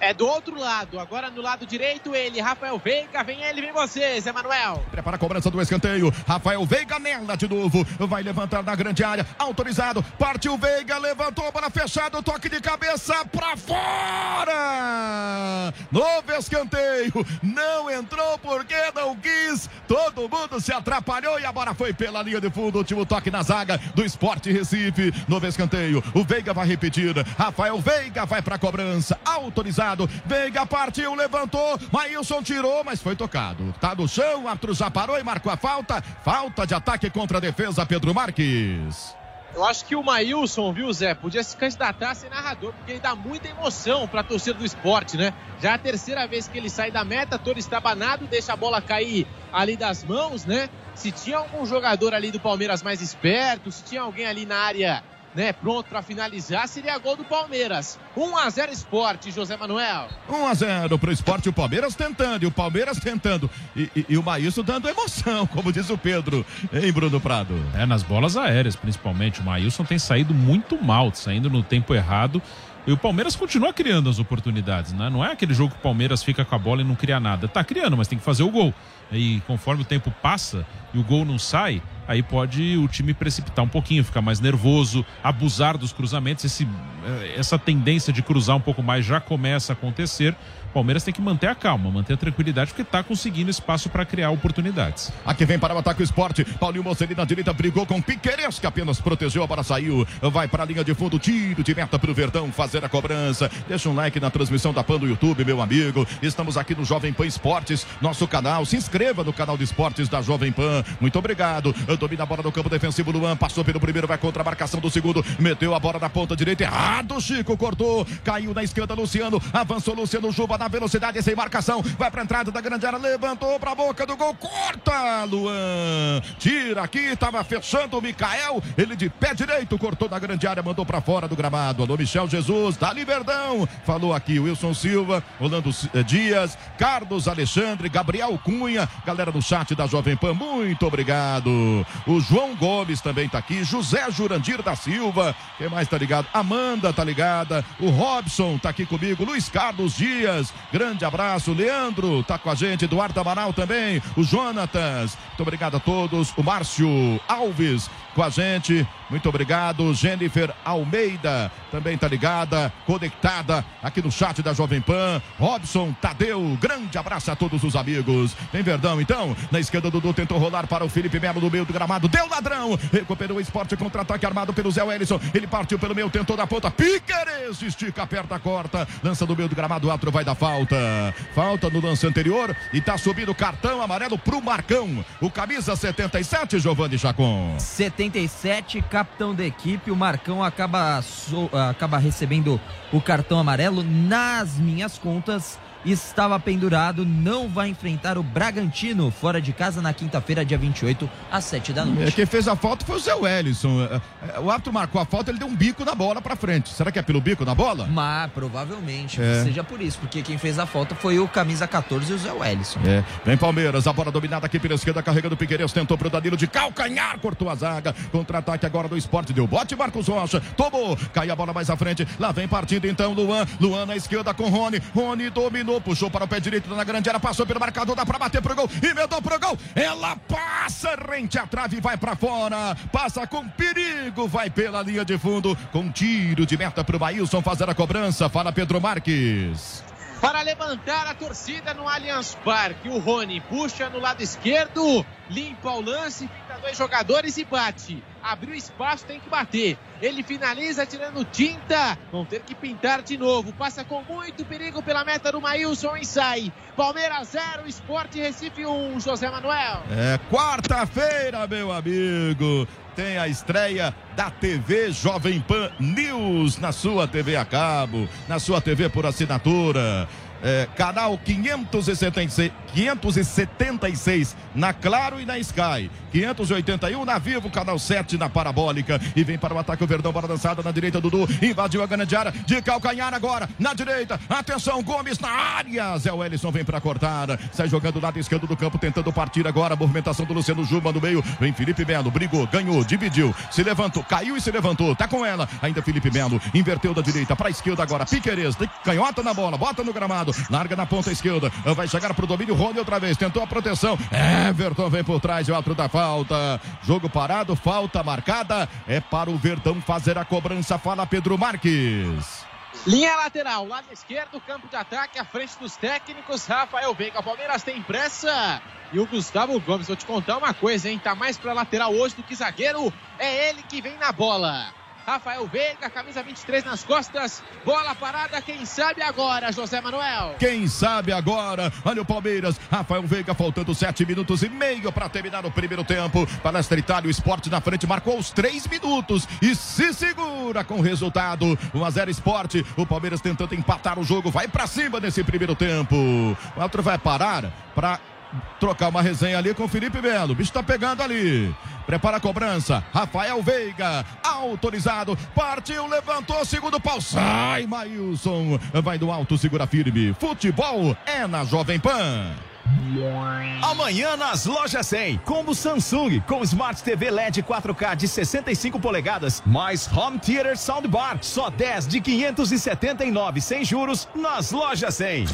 É do outro lado. Agora no lado direito ele, Rafael Veiga. Vem ele, vem você, Zé Manuel. Prepara a cobrança do escanteio. Rafael Veiga nela de novo. Vai levantar na grande área. Autorizado. Partiu Veiga, levantou para fechado. Toque de cabeça para fora. Novo escanteio. Não entrou porque não quis. Todo mundo se atrapalhou e a bola foi pela linha de fundo. Último toque na zaga do Esporte Recife. Novo escanteio. O Veiga vai repetir. Rafael Veiga vai para a cobrança. Autorizado. Veiga partiu, levantou. Maílson tirou, mas foi tocado. Tá no chão. Árbitro já parou e marcou a falta. Falta de ataque contra a defesa, Pedro Marques. Eu acho que o Maílson, viu, Zé, podia se candidatar a ser narrador, porque ele dá muita emoção para a torcida do esporte, né? Já é a terceira vez que ele sai da meta, todo estabanado, deixa a bola cair ali das mãos, né? Se tinha algum jogador ali do Palmeiras mais esperto, se tinha alguém ali na área né, pronto para finalizar, seria gol do Palmeiras. 1 a 0 Esporte, José Manuel. 1 a 0 pro Esporte, o Palmeiras tentando, e o Palmeiras tentando. E, e, e o Maílson dando emoção, [laughs] como diz o Pedro, em Bruno Prado? É, nas bolas aéreas, principalmente. O Maílson tem saído muito mal, saindo no tempo errado. E o Palmeiras continua criando as oportunidades, né? Não é aquele jogo que o Palmeiras fica com a bola e não cria nada. Tá criando, mas tem que fazer o gol. E conforme o tempo passa e o gol não sai, aí pode o time precipitar um pouquinho, ficar mais nervoso, abusar dos cruzamentos. Esse, eh, essa tendência de cruzar um pouco mais já começa a acontecer. Palmeiras tem que manter a calma, manter a tranquilidade, porque está conseguindo espaço para criar oportunidades. Aqui vem para o ataque o esporte. Paulinho Mocelli na direita brigou com Piqueires, que apenas protegeu, a bola saiu. Vai para a linha de fundo, tiro de meta para o Verdão fazer a cobrança. Deixa um like na transmissão da PAN do YouTube, meu amigo. Estamos aqui no Jovem Pan Esportes, nosso canal. Se inscreva no canal de esportes da Jovem Pan. Muito obrigado. Domina a bola no campo defensivo. Luan passou pelo primeiro, vai contra a marcação do segundo. Meteu a bola na ponta direita. Errado, Chico cortou. Caiu na esquerda, Luciano. Avançou Luciano Juba na velocidade, sem marcação. Vai para entrada da grande área. Levantou para a boca do gol. Corta, Luan. Tira aqui. Tava fechando o Mikael. Ele de pé direito cortou na grande área, mandou para fora do gramado. Alô, Michel Jesus. Dá Liberdão. Falou aqui Wilson Silva, Rolando Dias, Carlos Alexandre, Gabriel Cunha. Galera do chat da Jovem Pan, muito obrigado. O João Gomes também tá aqui. José Jurandir da Silva. Quem mais tá ligado? Amanda tá ligada. O Robson tá aqui comigo. Luiz Carlos Dias. Grande abraço. Leandro tá com a gente. Eduardo Amaral também. O Jonatas. Muito obrigado a todos. O Márcio Alves com a gente. Muito obrigado. Jennifer Almeida também tá ligada, conectada aqui no chat da Jovem Pan. Robson Tadeu, grande abraço a todos os amigos. Vem Verdão, então. Na esquerda, Dudu tentou rolar para o Felipe Melo no meio do gramado. Deu ladrão. Recuperou o esporte contra-ataque armado pelo Zé Wellison. Ele partiu pelo meio, tentou da ponta. Piqueires estica, aperta, corta. Lança do meio do gramado. O árbitro vai dar falta. Falta no lance anterior. E tá subindo o cartão amarelo pro Marcão. O camisa 77, Giovanni Chacon. 77, capitão da equipe. O Marcão acaba, so, acaba recebendo o cartão amarelo. Nas minhas contas, estava pendurado, não vai enfrentar o Bragantino fora de casa na quinta-feira, dia 28, às 7 da noite. É, quem fez a falta foi o Zé Wellison. É, é, O árbitro marcou a falta, ele deu um bico na bola pra frente. Será que é pelo bico na bola? Mas provavelmente É. seja por isso, porque quem fez a falta foi o camisa 14 e o Zé Wellison. É. Vem Palmeiras, a bola dominada aqui pela esquerda, carregando o Piqueires, tentou pro Danilo de calcanhar, cortou a zaga. Contra-ataque agora do esporte, deu bote, Marcos Rocha, tomou, cai a bola mais à frente. Lá vem partindo então Luan, Luan na esquerda com Rony, Rony dominou, puxou para o pé direito na grande área, passou pelo marcador, dá pra bater pro gol, emendou pro gol. Ela passa rente à trave, vai pra fora, passa com perigo, vai pela linha de fundo, com tiro de meta pro Bailson fazer a cobrança. Fala Pedro Marques. Para levantar a torcida no Allianz Parque, o Rony puxa no lado esquerdo, limpa o lance, fica dois jogadores e bate. Abriu espaço, tem que bater. Ele finaliza tirando tinta, vão ter que pintar de novo. Passa com muito perigo pela meta do Maílson e sai. Palmeiras 0, Esporte Recife 1, José Manuel. É quarta-feira, meu amigo. Tem a estreia da TV Jovem Pan News na sua TV a cabo, na sua TV por assinatura. É, canal 576, 576 na Claro e na Sky. 581 na Vivo, canal 7 na Parabólica. E vem para o ataque o Verdão, bola dançada na direita, Dudu. Invadiu a grande área de calcanhar agora, na direita. Atenção, Gomes na área. Zé Wellison vem para cortar. Sai jogando lado esquerdo do campo, tentando partir agora. Movimentação do Luciano Juba no meio. Vem Felipe Melo, brigou, ganhou, dividiu, se levantou, caiu e se levantou. Tá com ela. Ainda Felipe Melo, inverteu da direita para a esquerda agora. Piqueires, canhota na bola, bota no gramado, larga na ponta esquerda. Vai chegar pro domínio, Rony outra vez, tentou a proteção. Everton vem por trás, o outro da falta. Jogo parado, falta marcada. É para o Verdão fazer a cobrança. Fala Pedro Marques. Linha lateral, lado esquerdo, campo de ataque, à frente dos técnicos. Rafael Veiga, Palmeiras tem pressa. E o Gustavo Gomes, vou te contar uma coisa, hein? Tá mais pra lateral hoje do que zagueiro. É ele que vem na bola. Rafael Veiga, camisa 23 nas costas. Bola parada, quem sabe agora, José Manuel. Quem sabe agora? Olha o Palmeiras. Rafael Veiga faltando sete minutos e meio para terminar o primeiro tempo. Palestra Itália, o esporte na frente marcou os três minutos e se segura com o resultado. 1 a 0 esporte. O Palmeiras tentando empatar o jogo. Vai para cima nesse primeiro tempo. O outro vai parar para trocar uma resenha ali com o Felipe Melo. O bicho tá pegando ali. Prepara a cobrança. Rafael Veiga, autorizado. Partiu, levantou, segundo pau. Sai, Maílson. Vai do alto, segura firme. Futebol é na Jovem Pan. Amanhã nas lojas 100, combo Samsung com Smart TV LED 4K de 65 polegadas, mais Home Theater Soundbar, só 10 de 579 sem juros nas lojas 100.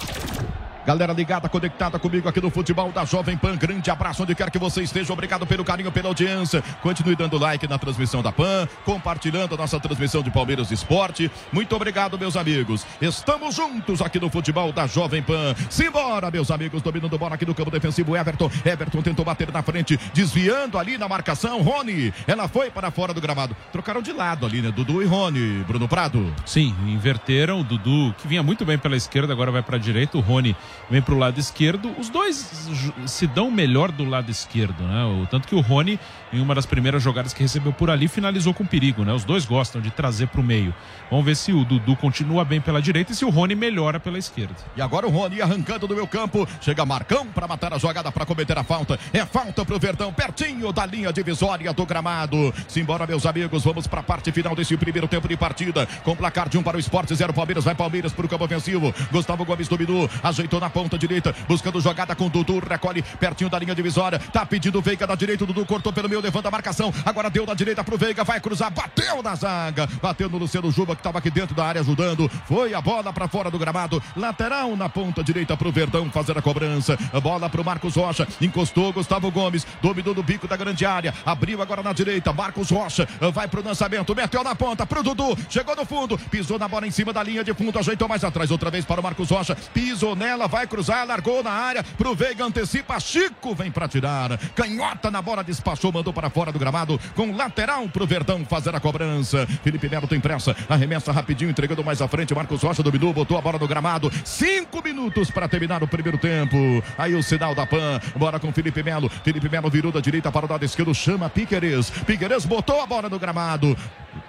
Galera ligada, conectada comigo aqui no futebol da Jovem Pan. Grande abraço onde quer que você esteja. Obrigado pelo carinho, pela audiência. Continue dando like na transmissão da Pan, compartilhando a nossa transmissão de Palmeiras Esporte. Muito obrigado, meus amigos. Estamos juntos aqui no futebol da Jovem Pan. Simbora, meus amigos, dominando bola aqui no campo defensivo. Everton. Everton tentou bater na frente, desviando ali na marcação. Rony, ela foi para fora do gramado. Trocaram de lado ali, né? Dudu e Rony. Bruno Prado. Sim, inverteram. O Dudu, que vinha muito bem pela esquerda, agora vai para a direita. O Rony vem para o lado esquerdo. Os dois se dão melhor do lado esquerdo, né? O, tanto que o Rony, em uma das primeiras jogadas que recebeu por ali, finalizou com perigo, né? Os dois gostam de trazer para o meio. Vamos ver se o Dudu continua bem pela direita e se o Rony melhora pela esquerda. E agora o Rony arrancando do meu campo. Chega Marcão para matar a jogada, para cometer a falta. É falta para o Verdão, pertinho da linha divisória do gramado. Simbora, meus amigos, vamos para a parte final desse primeiro tempo de partida. Com placar de um para o esporte, zero Palmeiras, vai Palmeiras para o campo ofensivo. Gustavo Gomes dominou, ajeitou na ponta direita, buscando jogada com Dudu, recolhe pertinho da linha divisória. Tá pedindo o Veiga da direita, o Dudu cortou pelo meio, levanta a marcação. Agora deu da direita pro Veiga, vai cruzar, bateu na zaga, bateu no Luciano Juba que estava aqui dentro da área ajudando. Foi a bola para fora do gramado, lateral na ponta direita pro Verdão fazer a cobrança. A bola pro Marcos Rocha, encostou Gustavo Gomes, dominou no bico da grande área, abriu agora na direita, Marcos Rocha. Vai pro lançamento, meteu na ponta pro Dudu, chegou no fundo, pisou na bola em cima da linha de fundo, ajeitou mais atrás, outra vez para o Marcos Rocha, pisou nela, vai cruzar, largou na área, pro Veiga antecipa, Chico vem para tirar, canhota na bola, despachou, mandou para fora do gramado, com lateral pro Verdão fazer a cobrança. Felipe Melo tem pressa, arremessa rapidinho, entregando mais à frente, Marcos Rocha dominou, botou a bola no gramado, cinco minutos para terminar o primeiro tempo. Aí o sinal da PAN, bora com Felipe Melo, Felipe Melo virou da direita para o lado esquerdo, chama Piqueires, Piqueires botou a bola no gramado.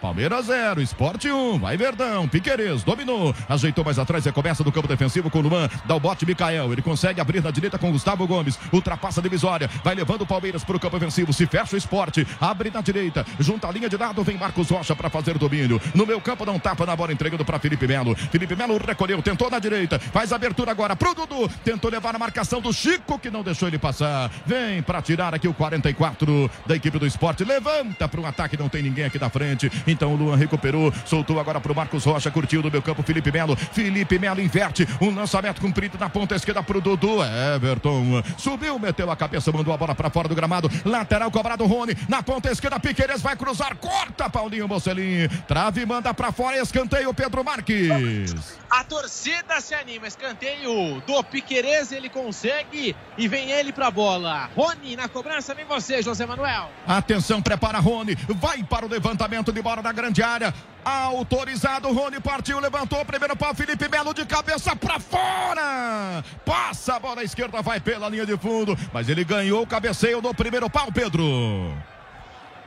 Palmeiras 0, Esporte 1, um, vai Verdão, Piqueires, dominou, ajeitou mais atrás, recomeça do campo defensivo com o Luan, dá o bote Mikael, ele consegue abrir na direita com Gustavo Gomes, ultrapassa a divisória, vai levando o Palmeiras para o campo ofensivo, se fecha o Esporte, abre na direita, junta a linha de lado, vem Marcos Rocha para fazer domínio, no meu campo um tapa na bola, entregando para Felipe Melo, Felipe Melo recolheu, tentou na direita, faz abertura agora pro Dudu, tentou levar a marcação do Chico, que não deixou ele passar, vem para tirar aqui o 44 da equipe do Esporte, levanta para um ataque, não tem ninguém aqui da frente, então o Luan recuperou, soltou agora pro Marcos Rocha, curtiu do meu campo Felipe Melo. Felipe Melo inverte, um lançamento comprido na ponta esquerda pro Dudu. Everton subiu, meteu a cabeça, mandou a bola para fora do gramado. Lateral cobrado Rony, na ponta esquerda Piqueires vai cruzar, corta Paulinho Bocelin. Trave manda para fora, escanteio Pedro Marques. A torcida se anima, escanteio do Piqueires, ele consegue e vem ele pra bola. Rony na cobrança, vem você, José Manuel. Atenção, prepara Rony, vai para o levantamento de bola da grande área. Autorizado, Rony partiu, levantou, primeiro pau, Felipe Melo de cabeça para fora. Passa a bola esquerda, vai pela linha de fundo, mas ele ganhou o cabeceio no primeiro pau, Pedro.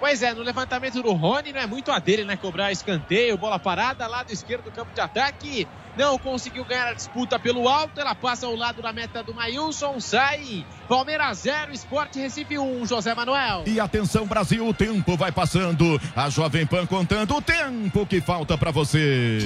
Pois é, no levantamento do Rony não é muito a dele, né? Cobrar escanteio, bola parada, lado esquerdo do campo de ataque. Não conseguiu ganhar a disputa pelo alto. Ela passa ao lado da meta do Maílson, sai. Palmeiras 0, Esporte Recife 1, um, José Manuel. E atenção, Brasil, o tempo vai passando. A Jovem Pan contando o tempo que falta para você.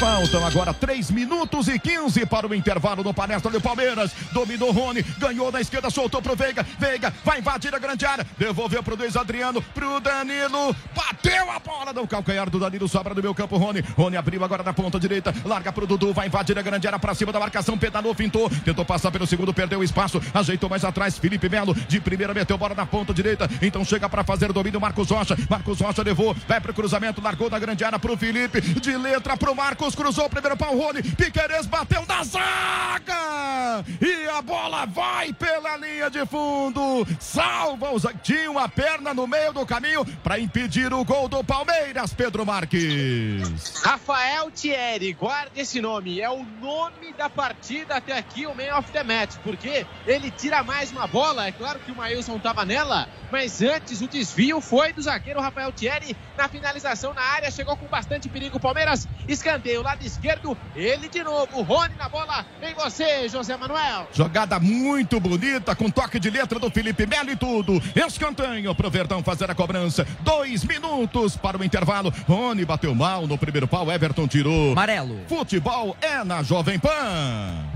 Faltam agora 3 minutos e 15 para o intervalo no palestra do Palmeiras. Dominou Rony, ganhou na esquerda, soltou pro Veiga. Veiga vai invadir a grande área. Devolveu pro Luiz Adriano, pro Danilo. Bateu a bola no calcanhar do Danilo, sobra do meu campo, Rony. Rony abriu agora na ponta direita, larga pro Dudu, vai invadir a grande área pra cima da marcação. Pedalou, fintou, tentou passar pelo segundo, perdeu o espaço, ajeitou mais atrás. Felipe Melo de primeira meteu bola na ponta direita. Então chega para fazer o domínio Marcos Rocha. Marcos Rocha levou, vai pro cruzamento, largou da grande área pro Felipe. De letra pro Marcos, cruzou o primeiro pau, Rony. Piqueires bateu na zaga. E a bola vai pela linha de fundo. Salva os. Tinha uma perna no meio do caminho para impedir o gol do Palmeiras, Pedro Marques. Rafael Thierry, guarde esse nome. É o nome da partida até aqui, o man of the match. Porque ele tira mais uma bola. É claro que o Maílson estava nela, mas antes o desvio foi do zagueiro Rafael Thierry na finalização na área. Chegou com bastante perigo. Palmeiras, escanteio, lado esquerdo. Ele de novo, Rony na bola. Vem você, José Manuel. Jogada muito bonita, com toque de letra do Felipe Melo e tudo. Escanteio pro Verdão fazer a cobrança. Dois minutos para o intervalo. Rony bateu mal no primeiro pau, Everton tirou. Amarelo. Futebol é na Jovem Pan.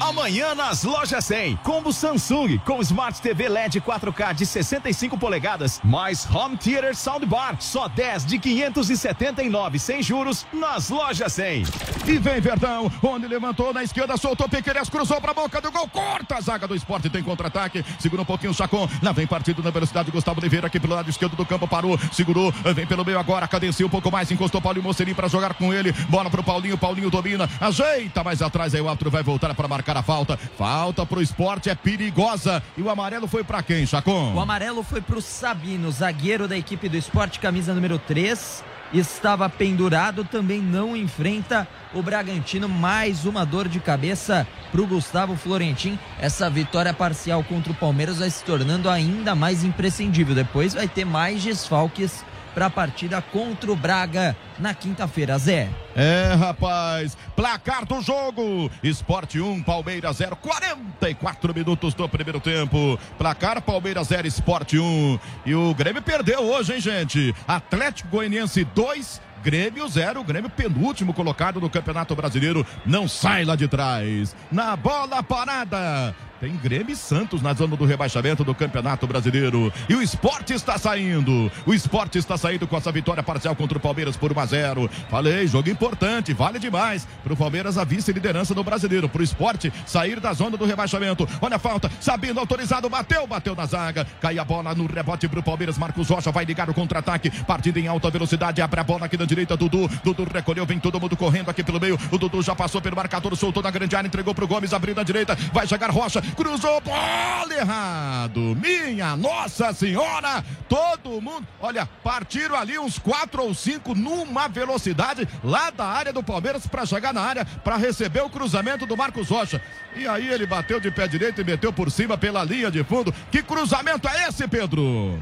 Amanhã nas lojas 100, combo Samsung com Smart TV LED 4K de 65 polegadas, mais Home Theater Soundbar, só 10 de 579 sem juros nas lojas 100. E vem Verdão, onde levantou na esquerda, soltou Piqueires, cruzou pra boca do gol, corta a zaga do esporte, tem contra-ataque, segura um pouquinho o Chacon, lá vem partido na velocidade, Gustavo Oliveira aqui pelo lado esquerdo do campo, parou, segurou, vem pelo meio agora, cadencia um pouco mais, encostou Paulinho Mocerim para jogar com ele, bola pro Paulinho, Paulinho domina, ajeita mais atrás, aí o árbitro vai voltar para marcar a falta, falta pro esporte, é perigosa, e o amarelo foi para quem, Chacon? O amarelo foi pro Sabino, zagueiro da equipe do esporte, camisa número 3, estava pendurado, também não enfrenta o Bragantino. Mais uma dor de cabeça para o Gustavo Florentin. Essa vitória parcial contra o Palmeiras vai se tornando ainda mais imprescindível. Depois vai ter mais desfalques para a partida contra o Braga na quinta-feira, Zé. É, rapaz, placar do jogo: Esporte 1, Palmeiras 0, 44 minutos do primeiro tempo. Placar Palmeiras 0, Esporte 1. E o Grêmio perdeu hoje, hein, gente? Atlético Goianiense 2, Grêmio 0, Grêmio penúltimo colocado no Campeonato Brasileiro, não sai lá de trás. Na bola parada, tem Grêmio e Santos na zona do rebaixamento do Campeonato Brasileiro. E o esporte está saindo. O esporte está saindo com essa vitória parcial contra o Palmeiras por 1 a 0. Falei, jogo importante, vale demais. Para o Palmeiras a vice-liderança do brasileiro. Para o esporte sair da zona do rebaixamento. Olha a falta, Sabino autorizado, bateu, bateu na zaga. Cai a bola no rebote para o Palmeiras. Marcos Rocha vai ligar o contra-ataque. Partida em alta velocidade, abre a bola aqui na direita. Dudu, Dudu recolheu, vem todo mundo correndo aqui pelo meio. O Dudu já passou pelo marcador, soltou na grande área, entregou para o Gomes, abriu na direita. Vai chegar Rocha, cruzou, bola errado. Minha Nossa Senhora, todo mundo, olha, partiram ali uns quatro ou cinco numa velocidade lá da área do Palmeiras para chegar na área para receber o cruzamento do Marcos Rocha. E aí ele bateu de pé direito e meteu por cima pela linha de fundo. Que cruzamento é esse, Pedro?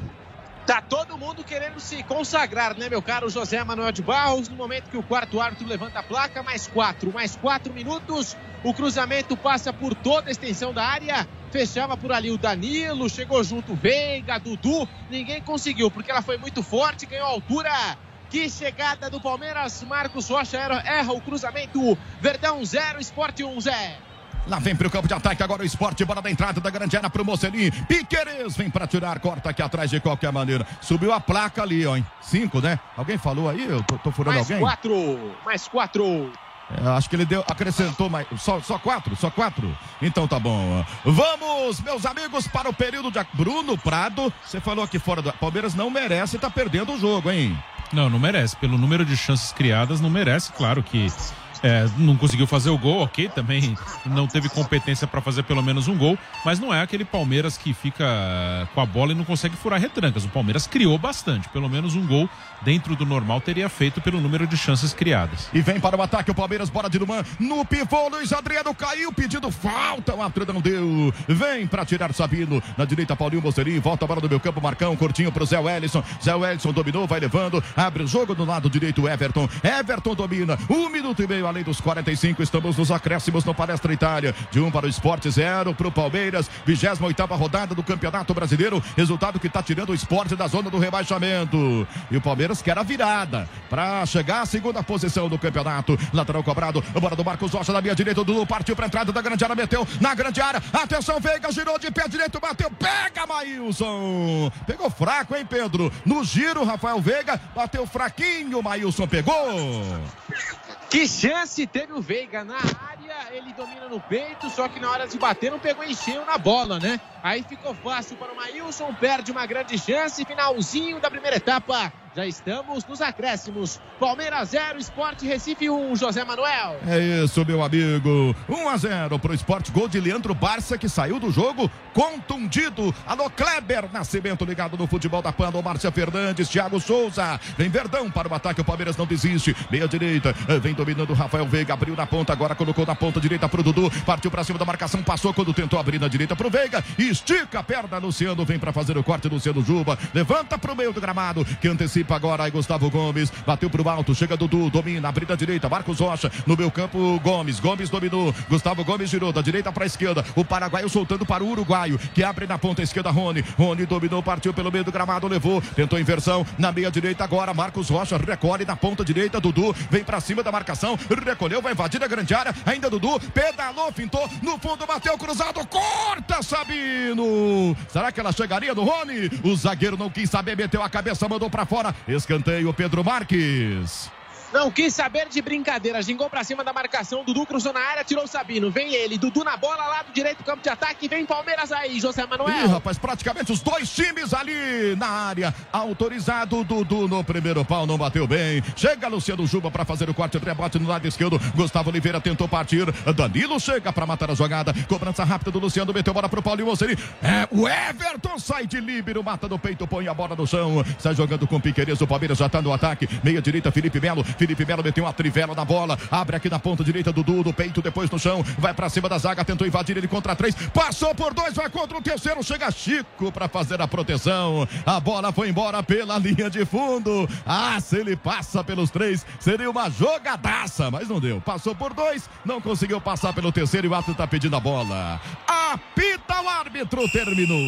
Tá todo mundo querendo se consagrar, né, meu caro José Manuel de Barros? No momento que o quarto árbitro levanta a placa, mais quatro, mais quatro minutos. O cruzamento passa por toda a extensão da área. Fechava por ali o Danilo, chegou junto Veiga, Dudu. Ninguém conseguiu, porque ela foi muito forte, ganhou altura. Que chegada do Palmeiras. Marcos Rocha erra, o cruzamento. Verdão 0, Esporte 1, um, Zé. Lá vem pro campo de ataque agora o esporte, bola da entrada da grande área pro Mocelin. Piqueires vem pra tirar, corta aqui atrás de qualquer maneira. Subiu a placa ali, ó, hein? Cinco, né? Alguém falou aí? Eu tô, tô furando mais alguém? Mais quatro, mais quatro. É, acho que ele deu, acrescentou mais. Só, só quatro? Só quatro? Então tá bom. Vamos, meus amigos, para o período de. Bruno Prado, você falou aqui fora do. Palmeiras não merece estar tá perdendo o jogo, hein? Não, não merece. Pelo número de chances criadas, não merece. Claro que É, não conseguiu fazer o gol, ok, também não teve competência para fazer pelo menos um gol, mas não é aquele Palmeiras que fica com a bola e não consegue furar retrancas. O Palmeiras criou bastante, pelo menos um gol dentro do normal teria feito pelo número de chances criadas. E vem para o ataque o Palmeiras, bora de Luman, no pivô, Luiz Adriano caiu pedindo falta, o árbitro não deu. Vem para tirar Sabino, na direita Paulinho Mocerim, volta a bola do meu campo, Marcão, curtinho pro Zé Wellison. Zé Wellison dominou, vai levando, abre o jogo do lado direito, Everton. Everton domina, um minuto e meio além dos 45, estamos nos acréscimos no Palestra Itália. De um para o Esporte, zero para o Palmeiras, 28 rodada do Campeonato Brasileiro, resultado que está tirando o esporte da zona do rebaixamento. E o Palmeiras quer a virada para chegar à segunda posição do campeonato. Lateral cobrado, bola do Marcos Rocha na minha direita, Dudu partiu para entrada da grande área, meteu na grande área. Atenção, Veiga girou de pé direito, bateu, pega Maílson. Pegou fraco, hein, Pedro? No giro, Rafael Veiga bateu fraquinho, Maílson pegou. Que chance teve o Veiga na área, ele domina no peito, só que na hora de bater não pegou em cheio na bola, né? Aí ficou fácil para o Maílson, perde uma grande chance, finalzinho da primeira etapa. Já estamos nos acréscimos. Palmeiras 0, Esporte Recife 1, José Manuel. É isso, meu amigo. 1 a 0 pro Esporte, gol de Leandro Barça que saiu do jogo contundido. Alô, Kleber Nascimento ligado no futebol da Panda, Márcia Fernandes, Thiago Souza. Vem Verdão para o ataque, o Palmeiras não desiste. Meia direita, vem dominando o Rafael Veiga, abriu na ponta, agora colocou na ponta direita pro Dudu, partiu para cima da marcação, passou quando tentou abrir na direita pro Veiga, estica a perna, Luciano vem para fazer o corte, Luciano Juba, levanta pro meio do gramado, que antecipa agora aí Gustavo Gomes, bateu pro alto, chega Dudu, domina, abriu da direita, Marcos Rocha, no meu campo Gomes, Gomes dominou, Gustavo Gomes girou da direita para esquerda, o paraguaio soltando para o uruguaio, que abre na ponta esquerda Rony, Rony dominou, partiu pelo meio do gramado, levou, tentou inversão, na meia direita agora, Marcos Rocha recolhe na ponta direita, Dudu vem para cima da marcação, recolheu, vai invadir a grande área, ainda Dudu, pedalou, fintou, no fundo bateu cruzado, corta Sabino, será que ela chegaria no Rony? O zagueiro não quis saber, meteu a cabeça, mandou para fora, escanteio Pedro Marques. Não quis saber de brincadeira. Gingou pra cima da marcação. Dudu cruzou na área, tirou o Sabino. Vem ele. Dudu na bola, lado direito campo de ataque. Vem Palmeiras aí, José Manuel. Ih, rapaz, praticamente os dois times ali na área. Autorizado. Dudu no primeiro pau, não bateu bem. Chega Luciano Juba pra fazer o corte. Rebote no lado esquerdo. Gustavo Oliveira tentou partir. Danilo chega pra matar a jogada. Cobrança rápida do Luciano. Meteu bola pro Paulinho Mosseri. É, o Everton sai de líbero. Mata no peito, põe a bola no chão. Sai jogando com piqueires. O Palmeiras já tá no ataque. Meia direita, Felipe Melo. Felipe Melo meteu uma trivela na bola. Abre aqui na ponta direita, Dudu, peito, depois no chão. Vai pra cima da zaga, tentou invadir ele contra três. Passou por dois, vai contra o terceiro. Chega Chico pra fazer a proteção. A bola foi embora pela linha de fundo. Ah, se ele passa pelos três, seria uma jogadaça, mas não deu. Passou por dois, não conseguiu passar pelo terceiro e o árbitro tá pedindo a bola. Apita o árbitro, terminou.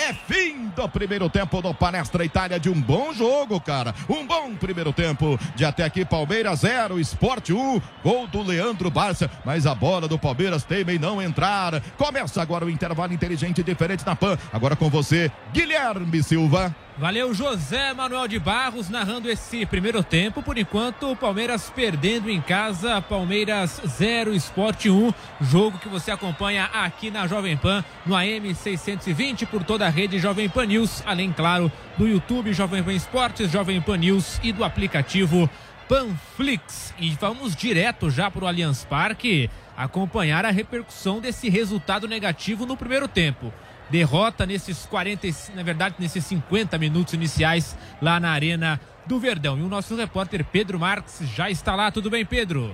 É fim do primeiro tempo do Palestra Itália de um bom jogo, cara. Um bom primeiro tempo. De até aqui, Palmeiras 0, Esporte 1. Gol do Leandro Barça. Mas a bola do Palmeiras teme em não entrar. Começa agora o intervalo inteligente diferente na PAN. Agora com você, Guilherme Silva. Valeu, José Manuel de Barros narrando esse primeiro tempo. Por enquanto, o Palmeiras perdendo em casa. Palmeiras 0, Esporte 1. Jogo que você acompanha aqui na Jovem Pan, no AM 620, por toda a rede Jovem Pan News. Além, claro, do YouTube Jovem Pan Esportes, Jovem Pan News e do aplicativo Panflix. E vamos direto já para o Allianz Parque acompanhar a repercussão desse resultado negativo no primeiro tempo derrota nesses 40, na verdade, nesses 50 minutos iniciais lá na Arena do Verdão. E o nosso repórter Pedro Marques já está lá. Tudo bem, Pedro?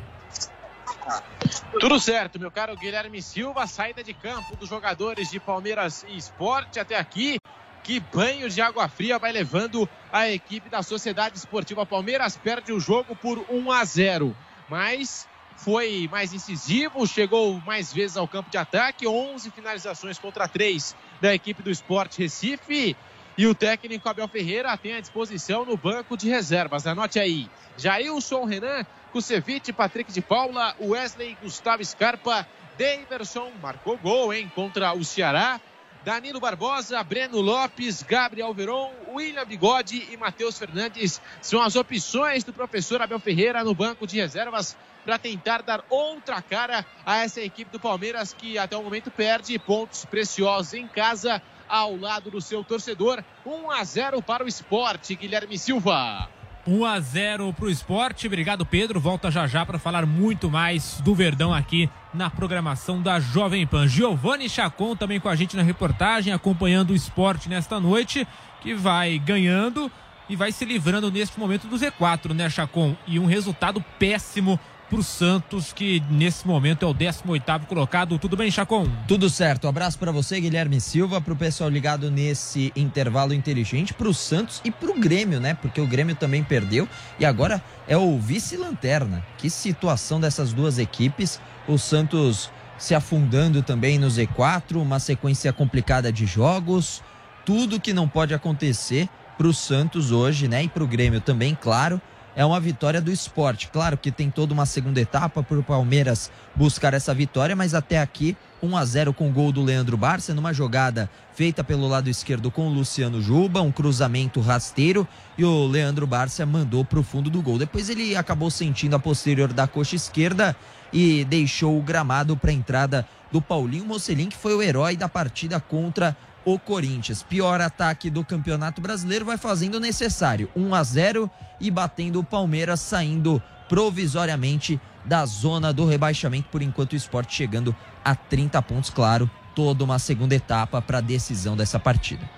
Tudo certo, meu caro Guilherme Silva. Saída de campo dos jogadores de Palmeiras e Esporte até aqui. Que banho de água fria vai levando a equipe da Sociedade Esportiva Palmeiras. Perde o jogo por 1 a 0. Mas foi mais incisivo, chegou mais vezes ao campo de ataque, 11 finalizações contra 3 da equipe do Esporte Recife. E o técnico Abel Ferreira tem à disposição no banco de reservas. Anote aí: Jailson, Renan, Kusevich, Patrick de Paula, Wesley, Gustavo Scarpa, Daverson marcou gol, hein, contra o Ceará. Danilo Barbosa, Breno Lopes, Gabriel Veron, William Bigode e Matheus Fernandes são as opções do professor Abel Ferreira no banco de reservas para tentar dar outra cara a essa equipe do Palmeiras que até o momento perde pontos preciosos em casa ao lado do seu torcedor. 1 a 0 para o esporte, Guilherme Silva. 1 a 0 para o esporte. Obrigado, Pedro. Volta já já para falar muito mais do Verdão aqui na programação da Jovem Pan. Giovanni Chacon também com a gente na reportagem, acompanhando o esporte nesta noite, que vai ganhando e vai se livrando neste momento do Z4, né, Chacon? E um resultado péssimo para o Santos, que nesse momento é o 18º colocado. Tudo bem, Chacon? Tudo certo. abraço para você, Guilherme Silva, para o pessoal ligado nesse intervalo inteligente, para o Santos e para o Grêmio, né? Porque o Grêmio também perdeu e agora é o vice-lanterna. Que situação dessas duas equipes. O Santos se afundando também no Z4, uma sequência complicada de jogos. Tudo que não pode acontecer para o Santos hoje, né? E para o Grêmio também, claro é uma vitória do esporte. Claro que tem toda uma segunda etapa para o Palmeiras buscar essa vitória, mas até aqui 1 a 0 com o gol do Leandro Barça numa jogada feita pelo lado esquerdo com o Luciano Juba, um cruzamento rasteiro e o Leandro Barça mandou para o fundo do gol. Depois ele acabou sentindo a posterior da coxa esquerda e deixou o gramado para a entrada do Paulinho Mocelin, que foi o herói da partida contra o Corinthians. Pior ataque do Campeonato Brasileiro vai fazendo o necessário. 1 a 0 e batendo o Palmeiras, saindo provisoriamente da zona do rebaixamento. Por enquanto, o esporte chegando a 30 pontos, claro. Toda uma segunda etapa para a decisão dessa partida.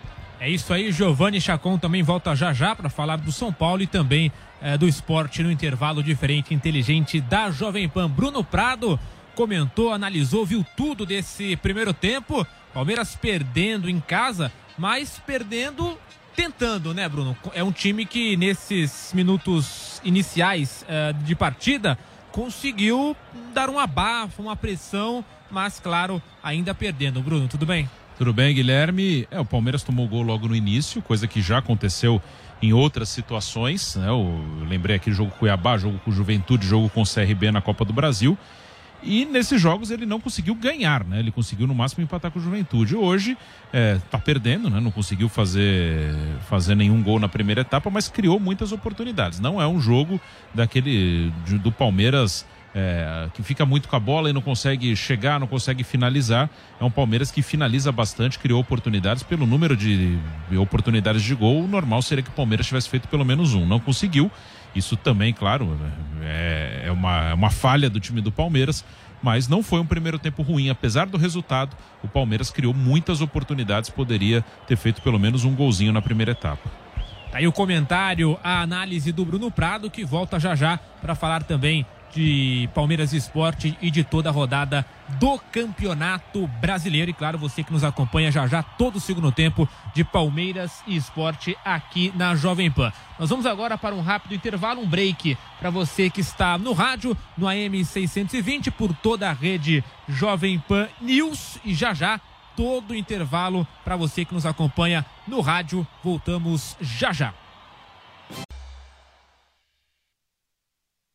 É isso aí, Giovanni Chacon também volta já já para falar do São Paulo e também é, do esporte no intervalo diferente inteligente da Jovem Pan. Bruno Prado comentou, analisou, viu tudo desse primeiro tempo. Palmeiras perdendo em casa, mas perdendo tentando, né, Bruno? É um time que nesses minutos iniciais uh, de partida conseguiu dar um abafo, uma pressão, mas claro, ainda perdendo. Bruno, tudo bem? Tudo bem, Guilherme. É, o Palmeiras tomou gol logo no início, coisa que já aconteceu em outras situações. Né? Eu lembrei aqui jogo com Cuiabá, jogo com Juventude, jogo com CRB na Copa do Brasil. E nesses jogos ele não conseguiu ganhar, né? Ele conseguiu no máximo empatar com o Juventude. Hoje está é, perdendo, né? Não conseguiu fazer, fazer nenhum gol na primeira etapa, mas criou muitas oportunidades. Não é um jogo daquele do Palmeiras é, que fica muito com a bola e não consegue chegar, não consegue finalizar. É um Palmeiras que finaliza bastante, criou oportunidades pelo número de oportunidades de gol. O normal seria que o Palmeiras tivesse feito pelo menos um. Não conseguiu. Isso também, claro, é, é, uma, é uma falha do time do Palmeiras, mas não foi um primeiro tempo ruim. Apesar do resultado, o Palmeiras criou muitas oportunidades, poderia ter feito pelo menos um golzinho na primeira etapa. Tá aí o comentário, a análise do Bruno Prado, que volta já já para falar também de Palmeiras Esporte e de toda a rodada do Campeonato Brasileiro. E claro, você que nos acompanha já já todo o segundo tempo de Palmeiras e Esporte aqui na Jovem Pan. Nós vamos agora para um rápido intervalo, um break para você que está no rádio, no AM 620, por toda a rede Jovem Pan News. E já já todo o intervalo para você que nos acompanha no rádio. Voltamos já já.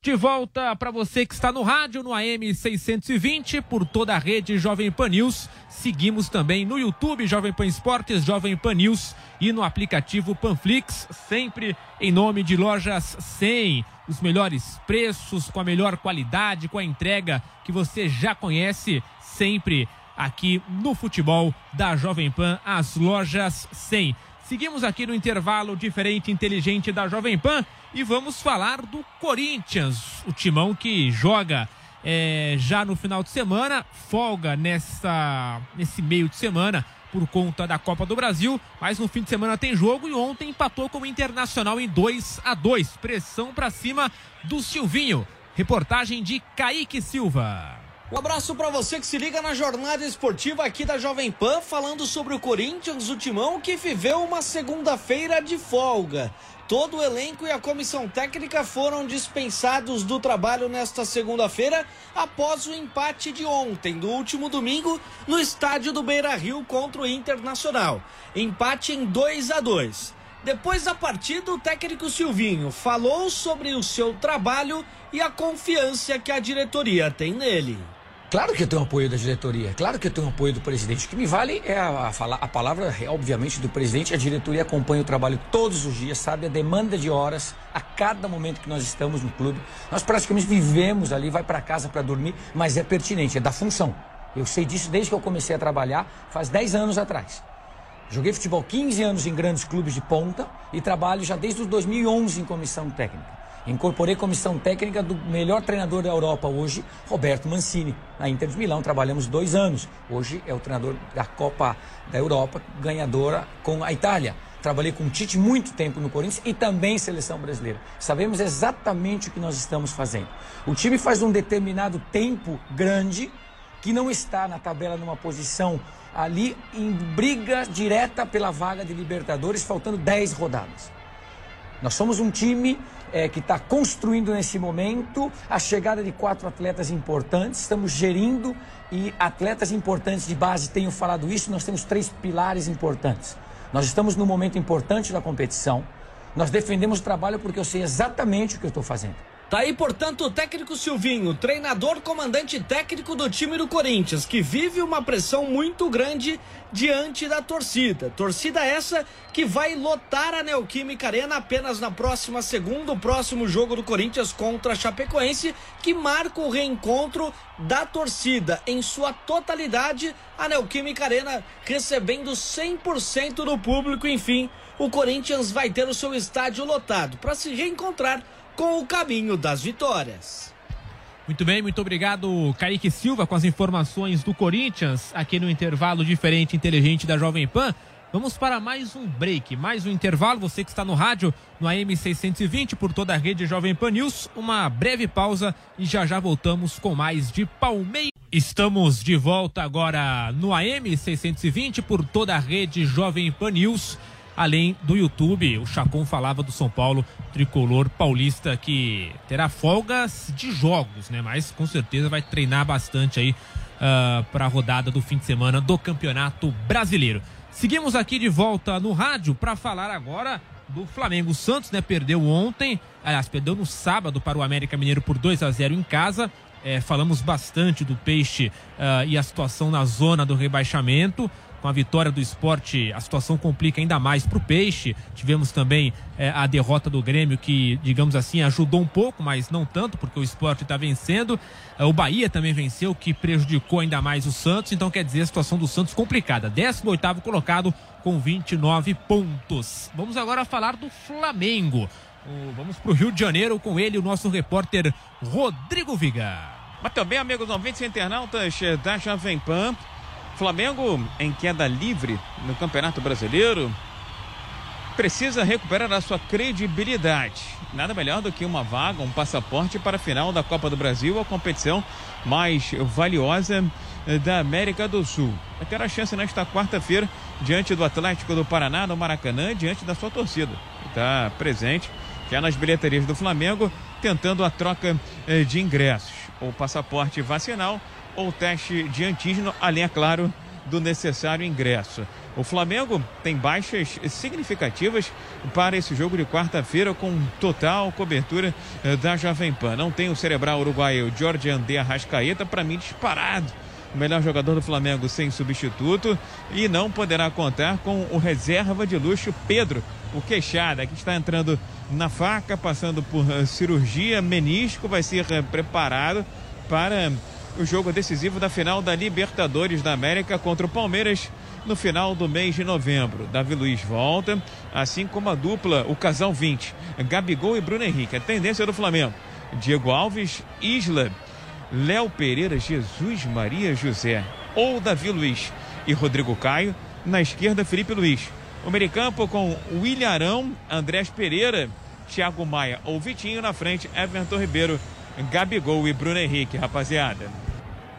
De volta para você que está no rádio, no AM 620, por toda a rede Jovem Pan News. Seguimos também no YouTube Jovem Pan Esportes, Jovem Pan News e no aplicativo Panflix, sempre em nome de Lojas 100. Os melhores preços, com a melhor qualidade, com a entrega que você já conhece, sempre aqui no futebol da Jovem Pan, as Lojas 100. Seguimos aqui no intervalo diferente inteligente da Jovem Pan e vamos falar do Corinthians, o timão que joga é, já no final de semana, folga nessa, nesse meio de semana por conta da Copa do Brasil, mas no fim de semana tem jogo e ontem empatou com o Internacional em 2 a 2 Pressão para cima do Silvinho. Reportagem de Kaique Silva. Um abraço para você que se liga na jornada esportiva aqui da Jovem Pan, falando sobre o Corinthians, o timão que viveu uma segunda-feira de folga. Todo o elenco e a comissão técnica foram dispensados do trabalho nesta segunda-feira após o empate de ontem, do último domingo, no estádio do Beira Rio contra o Internacional. Empate em 2 a 2. Depois da partida, o técnico Silvinho falou sobre o seu trabalho e a confiança que a diretoria tem nele. Claro que eu tenho apoio da diretoria, claro que eu tenho apoio do presidente. O que me vale é a, a, a palavra, obviamente, do presidente. A diretoria acompanha o trabalho todos os dias, sabe a demanda de horas a cada momento que nós estamos no clube. Nós praticamente vivemos ali, vai para casa para dormir, mas é pertinente, é da função. Eu sei disso desde que eu comecei a trabalhar, faz 10 anos atrás. Joguei futebol 15 anos em grandes clubes de ponta e trabalho já desde os 2011 em comissão técnica. Incorporei comissão técnica do melhor treinador da Europa hoje, Roberto Mancini. Na Inter de Milão trabalhamos dois anos. Hoje é o treinador da Copa da Europa, ganhadora com a Itália. Trabalhei com o Tite muito tempo no Corinthians e também seleção brasileira. Sabemos exatamente o que nós estamos fazendo. O time faz um determinado tempo grande que não está na tabela numa posição ali em briga direta pela vaga de Libertadores, faltando 10 rodadas. Nós somos um time é, que está construindo nesse momento a chegada de quatro atletas importantes, estamos gerindo e atletas importantes de base, tenho falado isso, nós temos três pilares importantes. Nós estamos num momento importante da competição, nós defendemos o trabalho porque eu sei exatamente o que eu estou fazendo. Tá aí, portanto, o técnico Silvinho, treinador, comandante técnico do time do Corinthians, que vive uma pressão muito grande diante da torcida. Torcida essa que vai lotar a Neoquímica Arena apenas na próxima segunda, o próximo jogo do Corinthians contra a Chapecoense, que marca o reencontro da torcida em sua totalidade. A Neoquímica Arena recebendo 100% do público, enfim, o Corinthians vai ter o seu estádio lotado para se reencontrar com o caminho das vitórias. Muito bem, muito obrigado, Kaique Silva, com as informações do Corinthians, aqui no intervalo diferente inteligente da Jovem Pan. Vamos para mais um break, mais um intervalo. Você que está no rádio, no AM 620, por toda a rede Jovem Pan News. Uma breve pausa e já já voltamos com mais de Palmeiras. Estamos de volta agora no AM 620, por toda a rede Jovem Pan News além do YouTube. O Chacon falava do São Paulo tricolor paulista que terá folgas de jogos, né? Mas com certeza vai treinar bastante aí uh, ah, para a rodada do fim de semana do Campeonato Brasileiro. Seguimos aqui de volta no rádio para falar agora do Flamengo. Santos, né? Perdeu ontem, aliás, perdeu no sábado para o América Mineiro por 2 a 0 em casa. É, falamos bastante do Peixe uh, e a situação na zona do rebaixamento com a vitória do esporte, a situação complica ainda mais para o Peixe. Tivemos também é, a derrota do Grêmio, que, digamos assim, ajudou um pouco, mas não tanto, porque o esporte está vencendo. É, o Bahia também venceu, que prejudicou ainda mais o Santos. Então, quer dizer, a situação do Santos complicada. 18 colocado com 29 pontos. Vamos agora falar do Flamengo. vamos para o Rio de Janeiro com ele, o nosso repórter Rodrigo Viga. Mas também, amigos ouvintes internautas da Jovem Pan, Flamengo em queda livre no Campeonato Brasileiro precisa recuperar a sua credibilidade. Nada melhor do que uma vaga, um passaporte para a final da Copa do Brasil, a competição mais valiosa eh, da América do Sul. Vai ter a chance nesta quarta-feira diante do Atlético do Paraná, no Maracanã, diante da sua torcida. Está presente já nas bilheterias do Flamengo, tentando a troca eh, de ingressos. O passaporte vacinal ou teste de antígeno, além, é claro, do necessário ingresso. O Flamengo tem baixas significativas para esse jogo de quarta-feira, com total cobertura eh, da Jovem Pan. Não tem o cerebral uruguaio Jorge André Arrascaeta, para mim disparado. O melhor jogador do Flamengo sem substituto e não poderá contar com o reserva de luxo Pedro, o queixada, que está entrando na faca, passando por uh, cirurgia, menisco, vai ser uh, preparado para o jogo decisivo da final da Libertadores da América contra o Palmeiras no final do mês de novembro. Davi Luiz volta, assim como a dupla, o casal 20, Gabigol e Bruno Henrique. A tendência do Flamengo: Diego Alves, Isla, Léo Pereira, Jesus Maria José ou Davi Luiz e Rodrigo Caio. Na esquerda, Felipe Luiz. O meio-campo com William Arão, Andrés Pereira, Thiago Maia ou Vitinho. Na frente, Everton Ribeiro Gabigol e Bruno Henrique, rapaziada.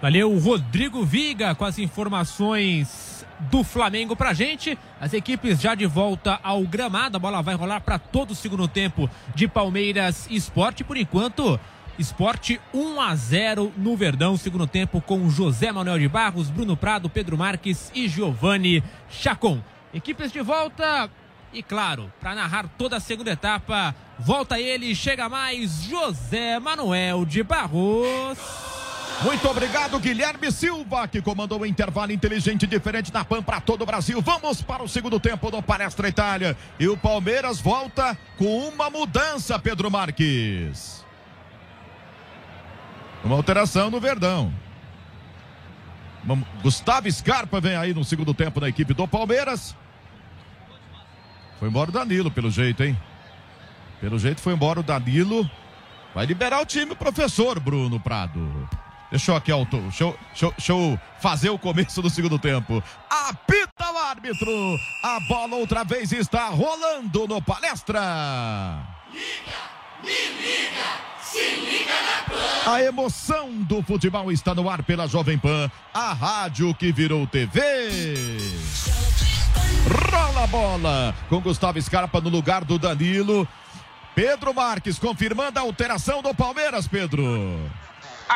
Valeu, Rodrigo Viga com as informações do Flamengo pra gente. As equipes já de volta ao gramado. A bola vai rolar para todo o segundo tempo de Palmeiras Esporte. Por enquanto, Esporte 1 a 0 no Verdão. Segundo tempo com José Manuel de Barros, Bruno Prado, Pedro Marques e Giovanni Chacon. Equipes de volta. E claro, para narrar toda a segunda etapa, volta ele, chega mais José Manuel de Barros. Muito obrigado, Guilherme Silva, que comandou o intervalo inteligente diferente da PAN para todo o Brasil. Vamos para o segundo tempo do Palestra Itália. E o Palmeiras volta com uma mudança, Pedro Marques. Uma alteração no Verdão. Gustavo Scarpa vem aí no segundo tempo na equipe do Palmeiras. Foi embora o Danilo, pelo jeito, hein? Pelo jeito foi embora o Danilo. Vai liberar o time, professor Bruno Prado. Deixa eu aqui, Alto. Deixa deixa, deixa eu fazer o começo do segundo tempo. Apita o árbitro. A bola outra vez está rolando no palestra. Me liga, se liga. A emoção do futebol está no ar pela Jovem Pan, a rádio que virou TV. Rola a bola com Gustavo Scarpa no lugar do Danilo. Pedro Marques confirmando a alteração do Palmeiras, Pedro.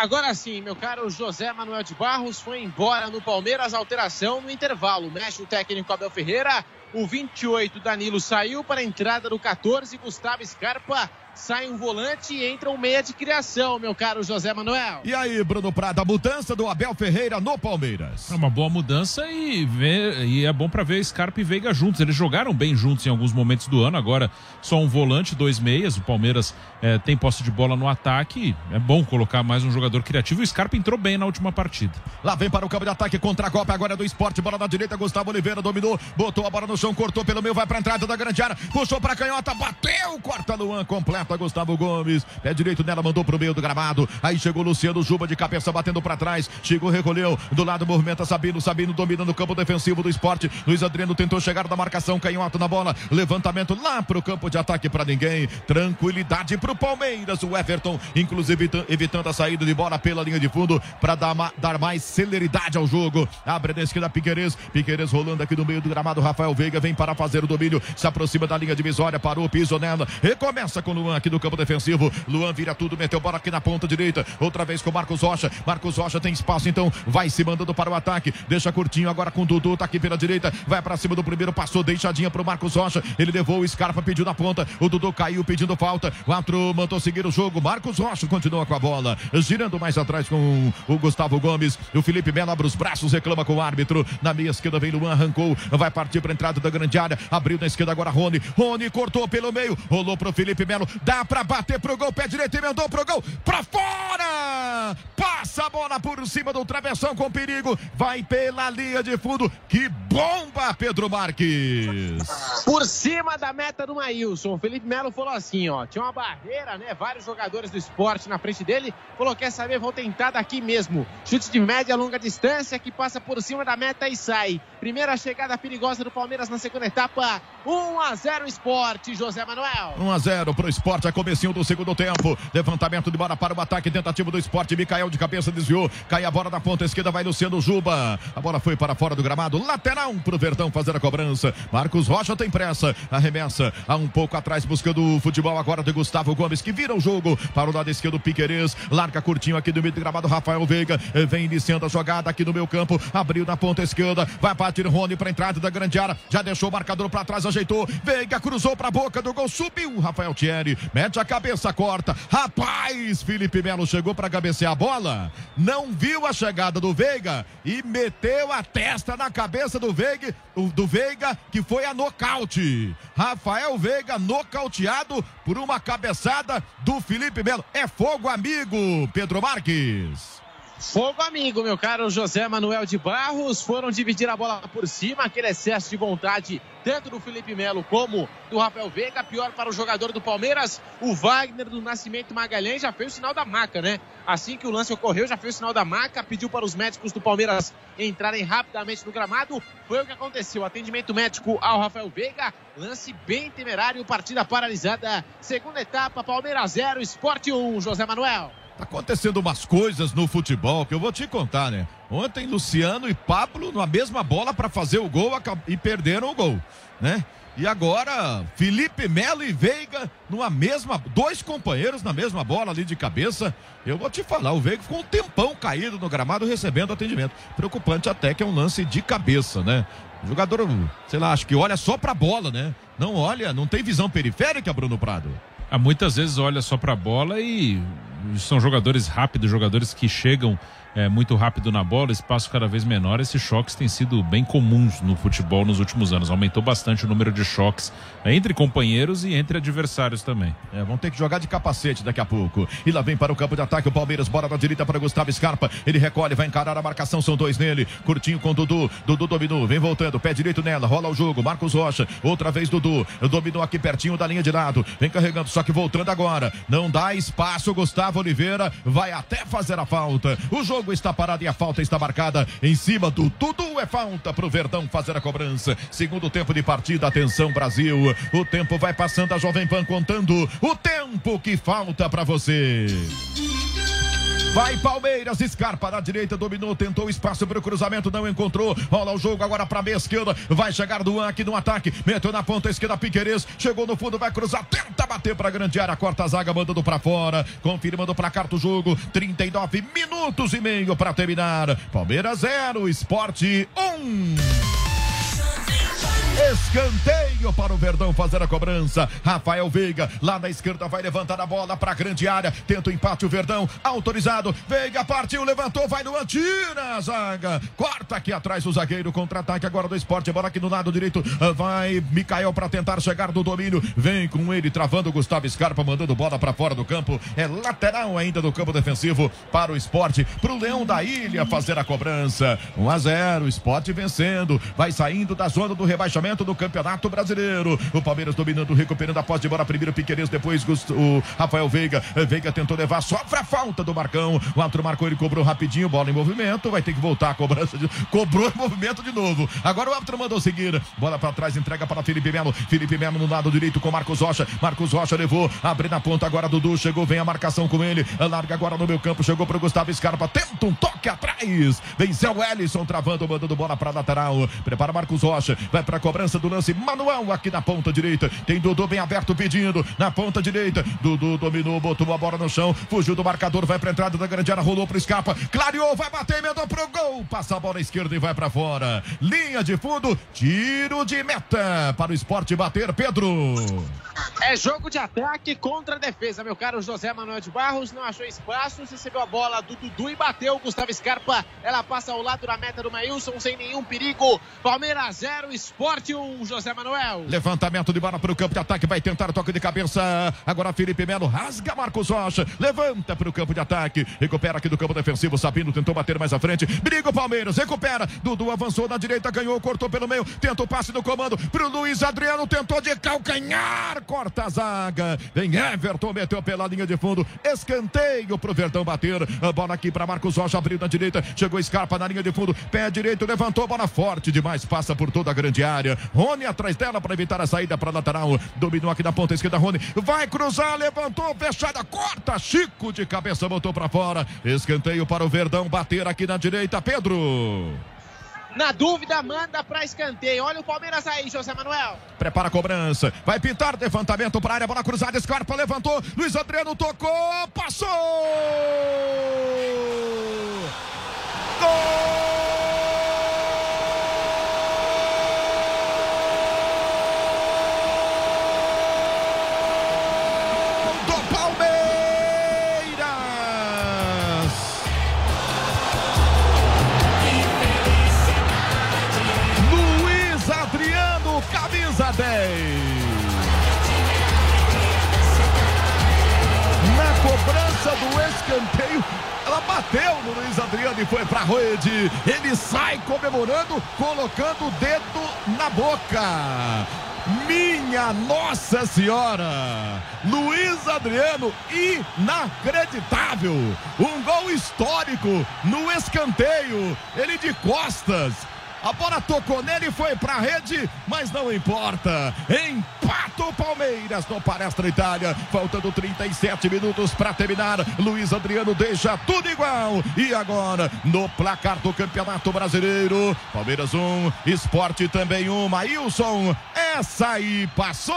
Agora sim, meu caro José Manuel de Barros foi embora no Palmeiras, alteração no intervalo. Mexe o técnico Abel Ferreira, o 28 Danilo saiu para a entrada do 14 Gustavo Scarpa sai um volante e entra um meia de criação, meu caro José Manuel. E aí, Bruno Prada, mudança do Abel Ferreira no Palmeiras. É uma boa mudança e, vê, e é bom para ver Scarpa e Veiga juntos. Eles jogaram bem juntos em alguns momentos do ano, agora só um volante, dois meias. O Palmeiras é, tem posse de bola no ataque. É bom colocar mais um jogador criativo. O Scarpa entrou bem na última partida. Lá vem para o campo de ataque contra a Copa, agora é do esporte. Bola na direita, Gustavo Oliveira dominou, botou a bola no chão, cortou pelo meio, vai para a entrada da grande área, puxou para a canhota, bateu, corta Luan, completa Gustavo Gomes. Pé direito nela, mandou pro meio do gramado. Aí chegou Luciano Juba de cabeça batendo para trás. Chegou, recolheu. Do lado movimenta Sabino. Sabino domina no campo defensivo do esporte. Luiz Adriano tentou chegar da marcação, canhoto na bola. Levantamento lá pro campo de ataque para ninguém. Tranquilidade pro Palmeiras. O Everton, inclusive, evitando a saída de bola pela linha de fundo para dar, dar mais celeridade ao jogo. Abre na esquerda Piqueires. Piqueires rolando aqui no meio do gramado. Rafael Veiga vem para fazer o domínio. Se aproxima da linha divisória. Parou, piso nela. Recomeça com Luan aqui no campo defensivo. Luan vira tudo, meteu bola aqui na ponta direita. Outra vez com Marcos Rocha. Marcos Rocha tem espaço, então vai se mandando para o ataque. Deixa curtinho agora com o Dudu. Tá aqui pela direita. Vai para cima do primeiro. Passou deixadinha pro Marcos Rocha. Ele levou o Scarpa, pediu na ponta. O Dudu caiu pedindo falta. O Atro mandou seguir o jogo. Marcos Rocha continua com a bola. Girando mais atrás com o Gustavo Gomes. O Felipe Melo abre os braços, reclama com o árbitro. Na meia esquerda vem Luan, arrancou. Vai partir para entrada da grande área. Abriu na esquerda agora Rony. Rony cortou pelo meio. Rolou pro Felipe Melo. Dá para bater pro gol. Pé direito emendou pro gol. Pra fora! Passa a bola por cima do travessão com perigo. Vai pela linha de fundo. Que bomba, Pedro Marques! Por cima da meta do Maílson. O Felipe Melo falou assim, ó. Tinha uma barreira, né? Vários jogadores do esporte na frente dele. Falou, quer saber? Vou tentar daqui mesmo. Chute de média, longa distância que passa por cima da meta e sai. Primeira chegada perigosa do Palmeiras na segunda etapa. 1 a 0 esporte, José Manuel. 1 a 0 pro esporte, a comecinho do segundo tempo. Levantamento de bola para o ataque, tentativa do esporte. Micael de cabeça desviou. Cai a bola da ponta esquerda, vai Luciano Juba. A bola foi para fora do gramado. Lateral pro Verdão fazer a cobrança. Marcos Rocha tem pressa. Arremessa a um pouco atrás, buscando o futebol agora de Gustavo Gomes, que vira o jogo para o lado esquerdo. Piquerez. Larga curtinho aqui do meio do gramado. Rafael Veiga vem iniciando a jogada aqui no meu campo. Abriu na ponta esquerda. Vai partir Rony para entrada da grande área. Já deixou o marcador para trás, ajeitou. Veiga cruzou para a boca do gol. Subiu. Rafael Thierry. Mete a cabeça, corta. Rapaz, Felipe Melo chegou para cabecear a bola. Não viu a chegada do Veiga e meteu a testa na cabeça do Veiga, do Veiga que foi a nocaute. Rafael Veiga nocauteado por uma cabeçada do Felipe Melo. É fogo, amigo, Pedro Marques. Fogo amigo, meu caro José Manuel de Barros. Foram dividir a bola por cima, aquele excesso de vontade, tanto do Felipe Melo como do Rafael Veiga. Pior para o jogador do Palmeiras, o Wagner do Nascimento Magalhães já fez o sinal da maca, né? Assim que o lance ocorreu, já fez o sinal da maca, pediu para os médicos do Palmeiras entrarem rapidamente no gramado. Foi o que aconteceu. Atendimento médico ao Rafael Veiga. Lance bem temerário, partida paralisada. Segunda etapa, Palmeiras 0, Esporte 1, José Manuel. Tá acontecendo umas coisas no futebol que eu vou te contar, né? Ontem Luciano e Pablo na mesma bola para fazer o gol e perderam o gol, né? E agora Felipe Melo e Veiga numa mesma, dois companheiros na mesma bola ali de cabeça. Eu vou te falar, o Veiga ficou um tempão caído no gramado recebendo atendimento. Preocupante até que é um lance de cabeça, né? O jogador, sei lá, acho que olha só pra bola, né? Não olha, não tem visão periférica, Bruno Prado. Ah, muitas vezes olha só pra bola e são jogadores rápidos, jogadores que chegam é, muito rápido na bola, espaço cada vez menor. Esses choques têm sido bem comuns no futebol nos últimos anos. Aumentou bastante o número de choques é, entre companheiros e entre adversários também. É, vão ter que jogar de capacete daqui a pouco. E lá vem para o campo de ataque o Palmeiras, bora da direita para Gustavo Scarpa. Ele recolhe, vai encarar a marcação, são dois nele. Curtinho com Dudu. Dudu dominou, vem voltando, pé direito nela, rola o jogo. Marcos Rocha, outra vez Dudu. Dominou aqui pertinho da linha de lado. Vem carregando, só que voltando agora. Não dá espaço, Gustavo Oliveira vai até fazer a falta. O jogo está parado e a falta está marcada em cima do Dudu. É falta para o Verdão fazer a cobrança. Segundo tempo de partida, atenção Brasil. O tempo vai passando, a Jovem Pan contando o tempo que falta para você. Vai Palmeiras, Scarpa na direita, dominou, tentou espaço para o cruzamento, não encontrou. Rola o jogo agora para a meia esquerda. Vai chegar do aqui no ataque. Meteu na ponta esquerda Piqueires. Chegou no fundo, vai cruzar, tenta bater para grande área. Corta a zaga, mandando para fora. Confirmando para carta o jogo. 39 minutos e meio para terminar. Palmeiras 0, Esporte 1. Um. Escanteio para o Verdão fazer a cobrança. Rafael Veiga, lá na esquerda, vai levantar a bola para a grande área. Tenta o empate o Verdão. Autorizado. Veiga partiu, levantou, vai no tira a zaga. Corta aqui atrás o zagueiro. Contra-ataque agora do esporte. Bola aqui no lado direito. Vai Mikael para tentar chegar do domínio. Vem com ele, travando o Gustavo Scarpa, mandando bola para fora do campo. É lateral ainda do campo defensivo para o esporte. Para o Leão da Ilha fazer a cobrança. 1 a 0. Esporte vencendo. Vai saindo da zona do rebaixamento do Campeonato Brasileiro. O Palmeiras dominando, recuperando a posse de bola. Primeiro Piqueires, depois o Rafael Veiga. Veiga tentou levar, sofre a falta do Marcão. O outro marcou, ele cobrou rapidinho, bola em movimento. Vai ter que voltar a cobrança. De... [laughs] Cobrou em movimento de novo. Agora o árbitro mandou seguir. Bola para trás, entrega para Felipe Melo. Felipe Melo no lado direito com Marcos Rocha. Marcos Rocha levou, abre na ponta agora Dudu. Chegou, vem a marcação com ele. Larga agora no meu campo. Chegou para o Gustavo Scarpa. Tenta um toque atrás. Venceu o Ellison, travando, mandando bola para lateral. Prepara Marcos Rocha. Vai para a cobrança do lance manual aqui na ponta direita. Tem Dudu bem aberto pedindo na ponta direita. Dudu dominou, botou a bola no chão, fugiu do marcador, vai para entrada da grande área, rolou pro escapa, clareou, vai bater, emendou pro gol, passa a bola esquerda e vai para fora. Linha de fundo, tiro de meta para o esporte bater, Pedro. É jogo de ataque contra a defesa, meu caro José Manuel de Barros. Não achou espaço, recebeu a bola do Dudu e bateu. Gustavo Scarpa, ela passa ao lado da meta do Maílson sem nenhum perigo. Palmeiras 0, Esporte 1, José Manuel. Levantamento de bola para o campo de ataque, vai tentar toque de cabeça. Agora Felipe Melo rasga Marcos Rocha, levanta para o campo de ataque, recupera aqui do campo defensivo. Sabino tentou bater mais à frente, briga o Palmeiras, recupera. Dudu avançou na direita, ganhou, cortou pelo meio, tenta o passe do comando para o Luiz Adriano, tentou de calcanhar, corta a zaga. Vem Everton, meteu pela linha de fundo, escanteio para o Verdão bater. A bola aqui para Marcos Rocha, abriu na direita, chegou Scarpa na linha de fundo, pé direito, levantou, bola forte demais, passa por toda a grande área. Rony atrás dela para evitar a saída para lateral. Dominou aqui na ponta esquerda, Rony. Vai cruzar, levantou, fechada, corta. Chico de cabeça, botou para fora. Escanteio para o Verdão bater aqui na direita, Pedro. Na dúvida, manda para escanteio. Olha o Palmeiras aí, José Manuel. Prepara a cobrança. Vai pintar levantamento para área. Bola cruzada. Scarpa levantou. Luiz Adriano tocou. Passou. Gol! Escanteio, ela bateu no Luiz Adriano e foi para a rede. Ele sai comemorando, colocando o dedo na boca. Minha Nossa Senhora! Luiz Adriano, inacreditável! Um gol histórico no escanteio. Ele de costas a bola tocou nele e foi para a rede, mas não importa. Empata o Palmeiras no Palestra Itália. Faltando 37 minutos para terminar. Luiz Adriano deixa tudo igual. E agora, no placar do Campeonato Brasileiro, Palmeiras 1, um, Esporte também 1. Um. Maílson, essa aí passou.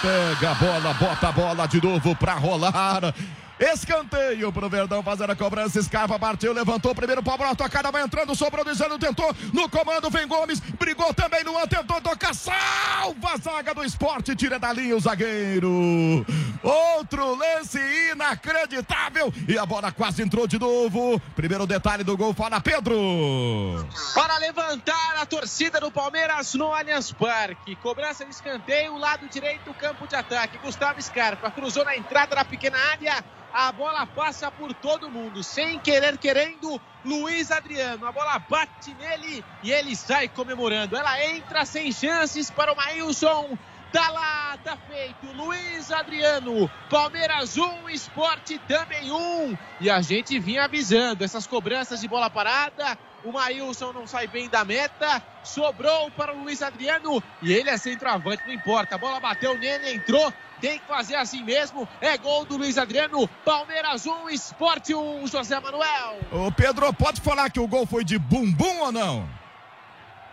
Pega a bola, bota a bola de novo para rolar. Escanteio pro Verdão fazer a cobrança. Escapa, partiu, levantou. Primeiro pau, bola tocada, vai entrando. Sobrou dizendo, tentou. No comando vem Gomes. Brigou também no tentou tocar. Salva a zaga do esporte. Tira da linha o zagueiro. Outro lance inacreditável. E a bola quase entrou de novo. Primeiro detalhe do gol, fala Pedro. Para levantar a torcida do Palmeiras no Allianz Parque. Cobrança de escanteio, lado direito, campo de ataque. Gustavo Scarpa cruzou na entrada da pequena área. A bola passa por todo mundo, sem querer, querendo. Luiz Adriano, a bola bate nele e ele sai comemorando. Ela entra sem chances para o Maílson. Tá lá, tá feito. Luiz Adriano, Palmeiras 1, Esporte também 1. E a gente vinha avisando essas cobranças de bola parada. O Maílson não sai bem da meta. Sobrou para o Luiz Adriano. E ele é centroavante, não importa. A bola bateu nele, entrou. Tem que fazer assim mesmo. É gol do Luiz Adriano. Palmeiras 1, Esporte 1, José Manuel. Ô Pedro, pode falar que o gol foi de bumbum ou não?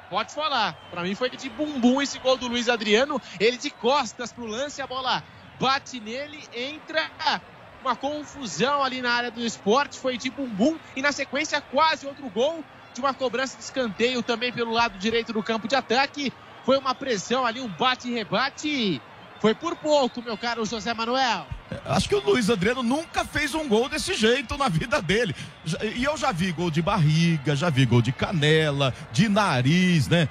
Pode falar. Para mim foi de bumbum esse gol do Luiz Adriano. Ele de costas pro lance, a bola bate nele, entra uma confusão ali na área do esporte, foi de bumbum e na sequência quase outro gol de uma cobrança de escanteio também pelo lado direito do campo de ataque. Foi uma pressão ali, um bate e rebate. Foi por pouco, meu caro José Manuel. Acho que o Luiz Adriano nunca fez um gol desse jeito na vida dele. E eu já vi gol de barriga, já vi gol de canela, de nariz, né?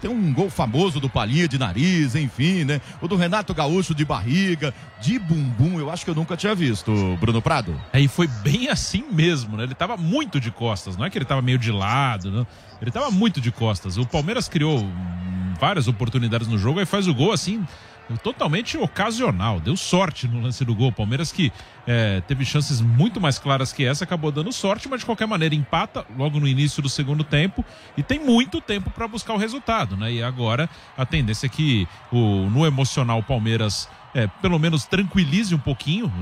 Tem um gol famoso do Palinha de nariz, enfim, né? O do Renato Gaúcho de barriga, de bumbum, eu acho que eu nunca tinha visto, Bruno Prado. Aí é, foi bem assim mesmo, né? Ele tava muito de costas, não é que ele tava meio de lado, né? Ele tava muito de costas. O Palmeiras criou várias oportunidades no jogo, aí faz o gol assim totalmente ocasional. Deu sorte no lance do gol. Palmeiras que é, teve chances muito mais claras que essa, acabou dando sorte, mas de qualquer maneira empata logo no início do segundo tempo e tem muito tempo para buscar o resultado, né? E agora a tendência é que o, no emocional o Palmeiras é, pelo menos tranquilize um pouquinho.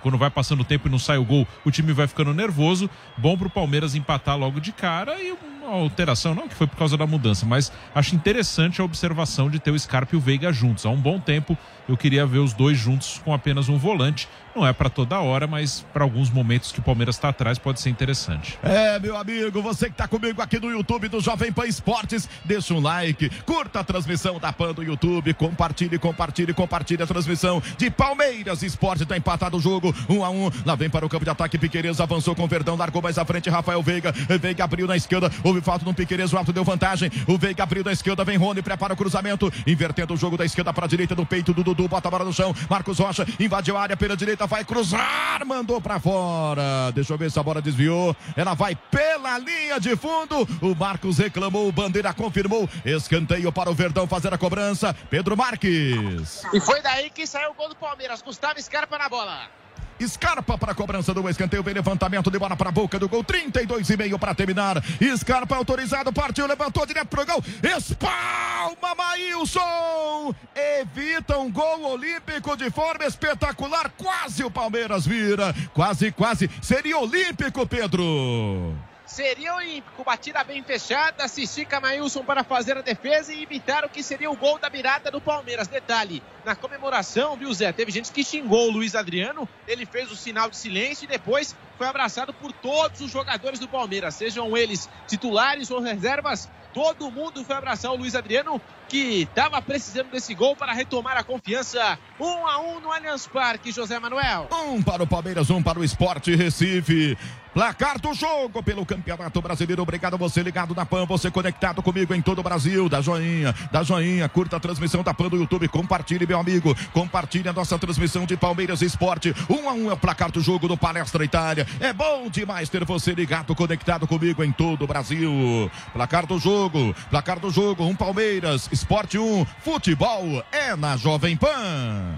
Quando vai passando o tempo e não sai o gol, o time vai ficando nervoso. Bom para o Palmeiras empatar logo de cara e uma alteração, não que foi por causa da mudança, mas acho interessante a observação de ter o Scarpa e o Veiga juntos. Há um bom tempo eu queria ver os dois juntos com apenas um volante. Não é para toda hora, mas para alguns momentos que o Palmeiras está atrás pode ser interessante. É, meu amigo, você que está comigo aqui no YouTube do Jovem Pan Esportes, deixa um like, curta a transmissão da Pan do YouTube, compartilhe, compartilhe, compartilhe a transmissão de Palmeiras Esporte. Está empatado o jogo, um a um. Lá vem para o campo de ataque, Piqueires avançou com o Verdão, largou mais à frente, Rafael Veiga. Veiga abriu na esquerda, houve falta no Piqueires, o alto deu vantagem. O Veiga abriu da esquerda, vem Rony, prepara o cruzamento, invertendo o jogo da esquerda para a direita do peito do Dudu, bota a bola no chão. Marcos Rocha invadiu a área pela direita, vai cruzar, mandou para fora. Deixa eu ver se a bola desviou. Ela vai pela linha de fundo. O Marcos reclamou, o Bandeira confirmou. Escanteio para o Verdão fazer a cobrança. Pedro Marques. E foi daí que saiu o gol do Palmeiras. Gustavo Scarpa na bola. Scarpa para a cobrança do escanteio, vem levantamento de bola para a boca do gol, 32 e meio para terminar. Scarpa autorizado, partiu, levantou direto pro gol. Espalma Maílson! Evita um gol olímpico de forma espetacular. Quase o Palmeiras vira. Quase, quase. Seria olímpico, Pedro seria olímpico. Batida bem fechada, se estica Maílson para fazer a defesa e evitar o que seria o gol da virada do Palmeiras. Detalhe, na comemoração, viu Zé, teve gente que xingou o Luiz Adriano, ele fez o sinal de silêncio e depois foi abraçado por todos os jogadores do Palmeiras, sejam eles titulares ou reservas. Todo mundo foi abraçar o Luiz Adriano, que estava precisando desse gol para retomar a confiança. Um a um no Allianz Parque, José Manuel. Um para o Palmeiras, um para o Esporte Recife. Placar do jogo pelo Campeonato Brasileiro. Obrigado você ligado na PAN, você conectado comigo em todo o Brasil. Da joinha, da joinha, curta a transmissão da PAN do YouTube. Compartilhe, meu amigo. Compartilhe a nossa transmissão de Palmeiras Esporte. Um a um é o placar do jogo do Palestra Itália. É bom demais ter você ligado, conectado comigo em todo o Brasil. Placar do jogo, placar do jogo. Um Palmeiras, Esporte 1. Futebol é na Jovem Pan.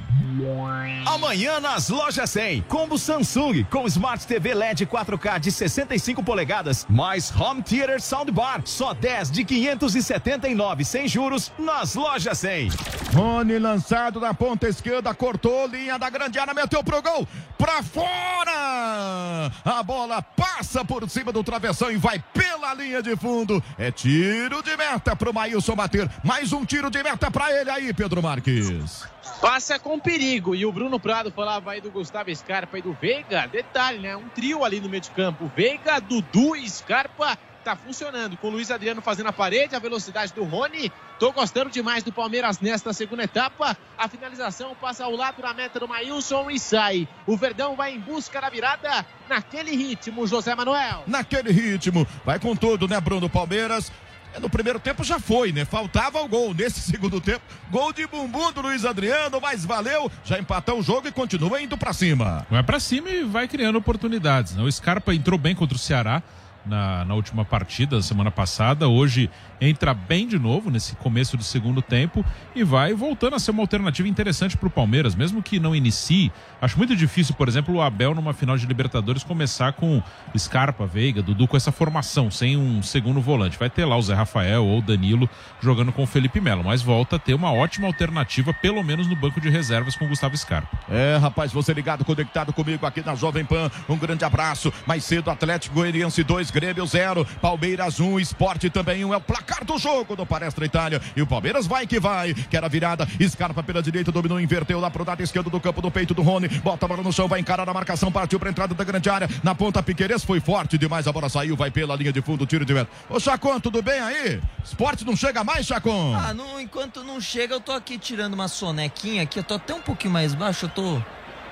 Amanhã nas lojas 100. Combo Samsung com Smart TV LED 4K de 65 polegadas, mais Home Theater Soundbar, só 10 de 579 sem juros nas lojas 100. Rony lançado na ponta esquerda, cortou linha da grande área, meteu pro gol, pra fora! A bola passa por cima do travessão e vai pela linha de fundo. É tiro de meta pro Maílson bater. Mais um tiro de meta pra ele aí, Pedro Marques passa com perigo. E o Bruno Prado falava aí do Gustavo Scarpa e do Veiga. Detalhe, né? Um trio ali no meio de campo. Veiga, Dudu e Scarpa tá funcionando. Com o Luiz Adriano fazendo a parede, a velocidade do Rony. Tô gostando demais do Palmeiras nesta segunda etapa. A finalização passa ao lado da meta do Maílson e sai. O Verdão vai em busca da virada naquele ritmo, José Manuel. Naquele ritmo. Vai com tudo, né, Bruno Palmeiras? É, no primeiro tempo já foi, né? Faltava o gol. Nesse [laughs] segundo tempo, gol de bumbum do Luiz Adriano, mas valeu. Já empatou o jogo e continua indo para cima. Vai para cima e vai criando oportunidades. Né? O Scarpa entrou bem contra o Ceará na, na última partida, semana passada. Hoje entra bem de novo nesse começo do segundo tempo e vai voltando a ser uma alternativa interessante para o Palmeiras, mesmo que não inicie. Acho muito difícil, por exemplo, o Abel numa final de Libertadores começar com Scarpa, Veiga, Dudu com essa formação, sem um segundo volante. Vai ter lá o Zé Rafael ou Danilo jogando com o Felipe Melo, mas volta a ter uma ótima alternativa, pelo menos no banco de reservas com o Gustavo Scarpa. É, rapaz, você ligado, conectado comigo aqui na Jovem Pan. Um grande abraço. Mais cedo, Atlético Goianiense 2, Grêmio 0, Palmeiras 1, um, Esporte também 1. Um, é o placar do jogo do Palestra Itália. E o Palmeiras vai que vai. Quer a virada. Scarpa pela direita, dominou, inverteu lá pro lado esquerdo do campo do peito do Rony. Bota a bola no chão, vai encarar a marcação, partiu pra entrada da grande área. Na ponta, Piqueires foi forte demais. A bola saiu, vai pela linha de fundo, tiro de vento. Ô Chacon, tudo bem aí? Esporte não chega mais, Chacon? Ah, não, enquanto não chega, eu tô aqui tirando uma sonequinha aqui. Eu tô até um pouquinho mais baixo. Eu tô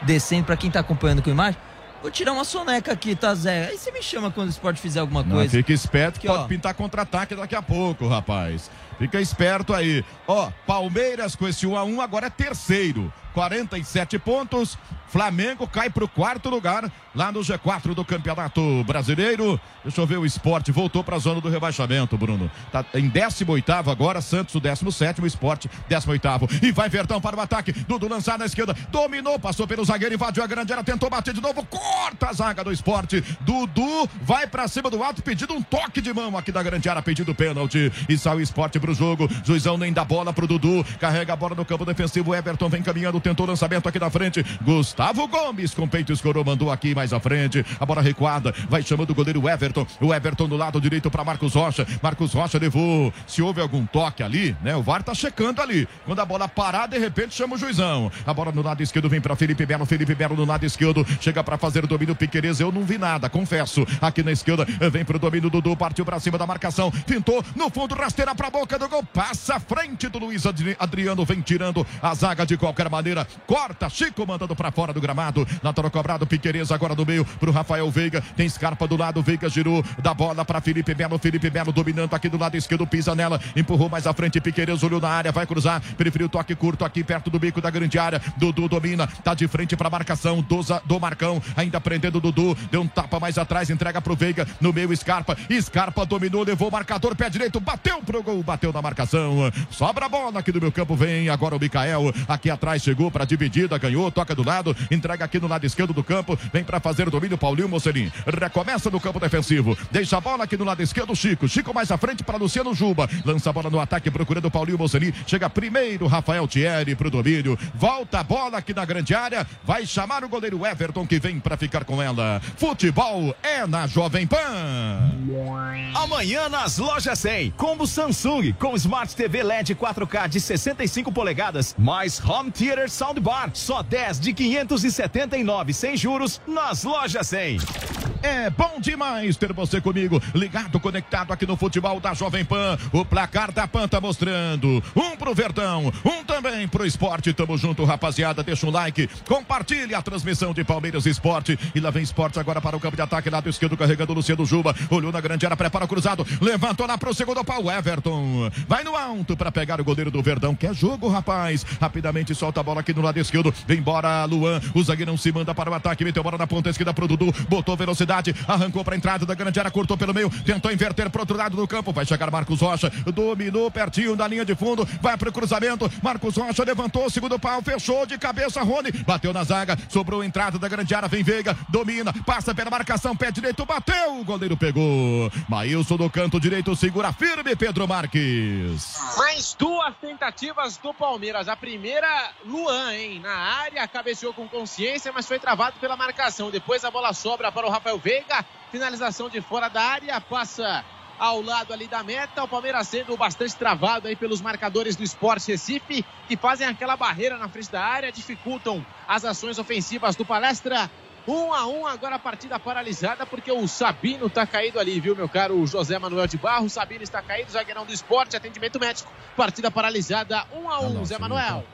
descendo pra quem tá acompanhando com imagem. Vou tirar uma soneca aqui, tá, Zé? Aí você me chama quando o esporte fizer alguma coisa. Não, fica esperto que aqui, pode ó. pintar contra-ataque daqui a pouco, rapaz. Fica esperto aí. Ó, Palmeiras com esse 1 a 1 agora é terceiro. 47 pontos. Flamengo cai para o quarto lugar lá no G4 do Campeonato Brasileiro. Deixa eu ver o esporte. Voltou para a zona do rebaixamento, Bruno. Tá em 18 agora, Santos o 17, o esporte 18. E vai Verdão para o ataque. Dudu lançar na esquerda. Dominou, passou pelo zagueiro, invadiu a grande área, tentou bater de novo. Corta a zaga do esporte. Dudu vai para cima do alto, pedindo um toque de mão aqui da grande área, pedindo pênalti. E sai o esporte para o jogo. Juizão nem dá bola para o Dudu. Carrega a bola no campo defensivo. Everton vem caminhando tentou lançamento aqui na frente. Gustavo Gomes com peito escorou, mandou aqui mais à frente. A bola recuada, vai chamando o goleiro Everton. O Everton do lado direito para Marcos Rocha. Marcos Rocha levou. Se houve algum toque ali, né? O VAR tá checando ali. Quando a bola parar, de repente chama o juizão. A bola no lado esquerdo vem para Felipe Melo. Felipe Melo no lado esquerdo chega para fazer o domínio Piqueires. Eu não vi nada, confesso. Aqui na esquerda vem pro domínio Dudu, partiu para cima da marcação. Pintou no fundo, rasteira para boca do gol. Passa à frente do Luiz Adriano, vem tirando a zaga de qualquer maneira. Corta, Chico mandando para fora do gramado. Lateral cobrado, Piqueires agora no meio pro Rafael Veiga. Tem Scarpa do lado, Veiga girou. Da bola para Felipe Melo. Felipe Melo dominando aqui do lado esquerdo, pisa nela. Empurrou mais à frente, Piqueires olhou na área, vai cruzar. Preferiu toque curto aqui perto do bico da grande área. Dudu domina, tá de frente para marcação do, do Marcão. Ainda prendendo Dudu. Deu um tapa mais atrás, entrega pro Veiga. No meio, Scarpa. Scarpa dominou, levou o marcador, pé direito, bateu pro gol, bateu na marcação. Sobra a bola aqui do meu campo, vem agora o Mikael. Aqui atrás chegou para dividida, ganhou, toca do lado, entrega aqui no lado esquerdo do campo, vem para fazer o domínio Paulinho Mocelin. Recomeça no campo defensivo, deixa a bola aqui no lado esquerdo, Chico. Chico mais à frente para Luciano Juba. Lança a bola no ataque procurando Paulinho Mocelin. Chega primeiro Rafael Thierry pro domínio. Volta a bola aqui na grande área. Vai chamar o goleiro Everton que vem para ficar com ela. Futebol é na Jovem Pan. Amanhã nas lojas 100, combo Samsung com Smart TV LED 4K de 65 polegadas, mais Home Theater Soundbar, só 10 de 579 sem juros nas lojas 100. É bom demais ter você comigo, ligado, conectado aqui no futebol da Jovem Pan. O placar da Pan tá mostrando. Um pro Verdão, um também pro esporte. Tamo junto, rapaziada. Deixa um like, compartilhe a transmissão de Palmeiras Esporte. E lá vem esporte agora para o campo de ataque, lado esquerdo, carregando o Luciano Juba. Olhou na grande área, prepara o cruzado. Levantou lá pro segundo pau, Everton. Vai no alto para pegar o goleiro do Verdão. Quer jogo, rapaz. Rapidamente solta a bola aqui no lado esquerdo. Vem embora, Luan. O zagueirão se manda para o ataque. Meteu bola na ponta esquerda pro Dudu. Botou velocidade. Arrancou para entrada da grande área. Cortou pelo meio. Tentou inverter pro outro lado do campo. Vai chegar Marcos Rocha. Dominou pertinho da linha de fundo. Vai pro cruzamento. Marcos Rocha levantou. Segundo pau. Fechou de cabeça. Rony. Bateu na zaga. Sobrou a entrada da grande área. Vem Veiga. Domina. Passa pela marcação. Pé direito. Bateu. O goleiro pegou. Maílson do canto direito. Segura firme. Pedro Marques. Mais duas tentativas do Palmeiras. A primeira, Luan, hein? Na área. Cabeceou com consciência, mas foi travado pela marcação. Depois a bola sobra para o Rafael Veiga. Finalização de fora da área. Passa ao lado ali da meta. O Palmeiras sendo bastante travado aí pelos marcadores do Esporte Recife, que fazem aquela barreira na frente da área, dificultam as ações ofensivas do Palestra. Um a um, agora a partida paralisada porque o Sabino tá caído ali, viu, meu caro José Manuel de Barro? O Sabino está caído, zagueirão do esporte, atendimento médico. Partida paralisada, um a um, Zé Manuel.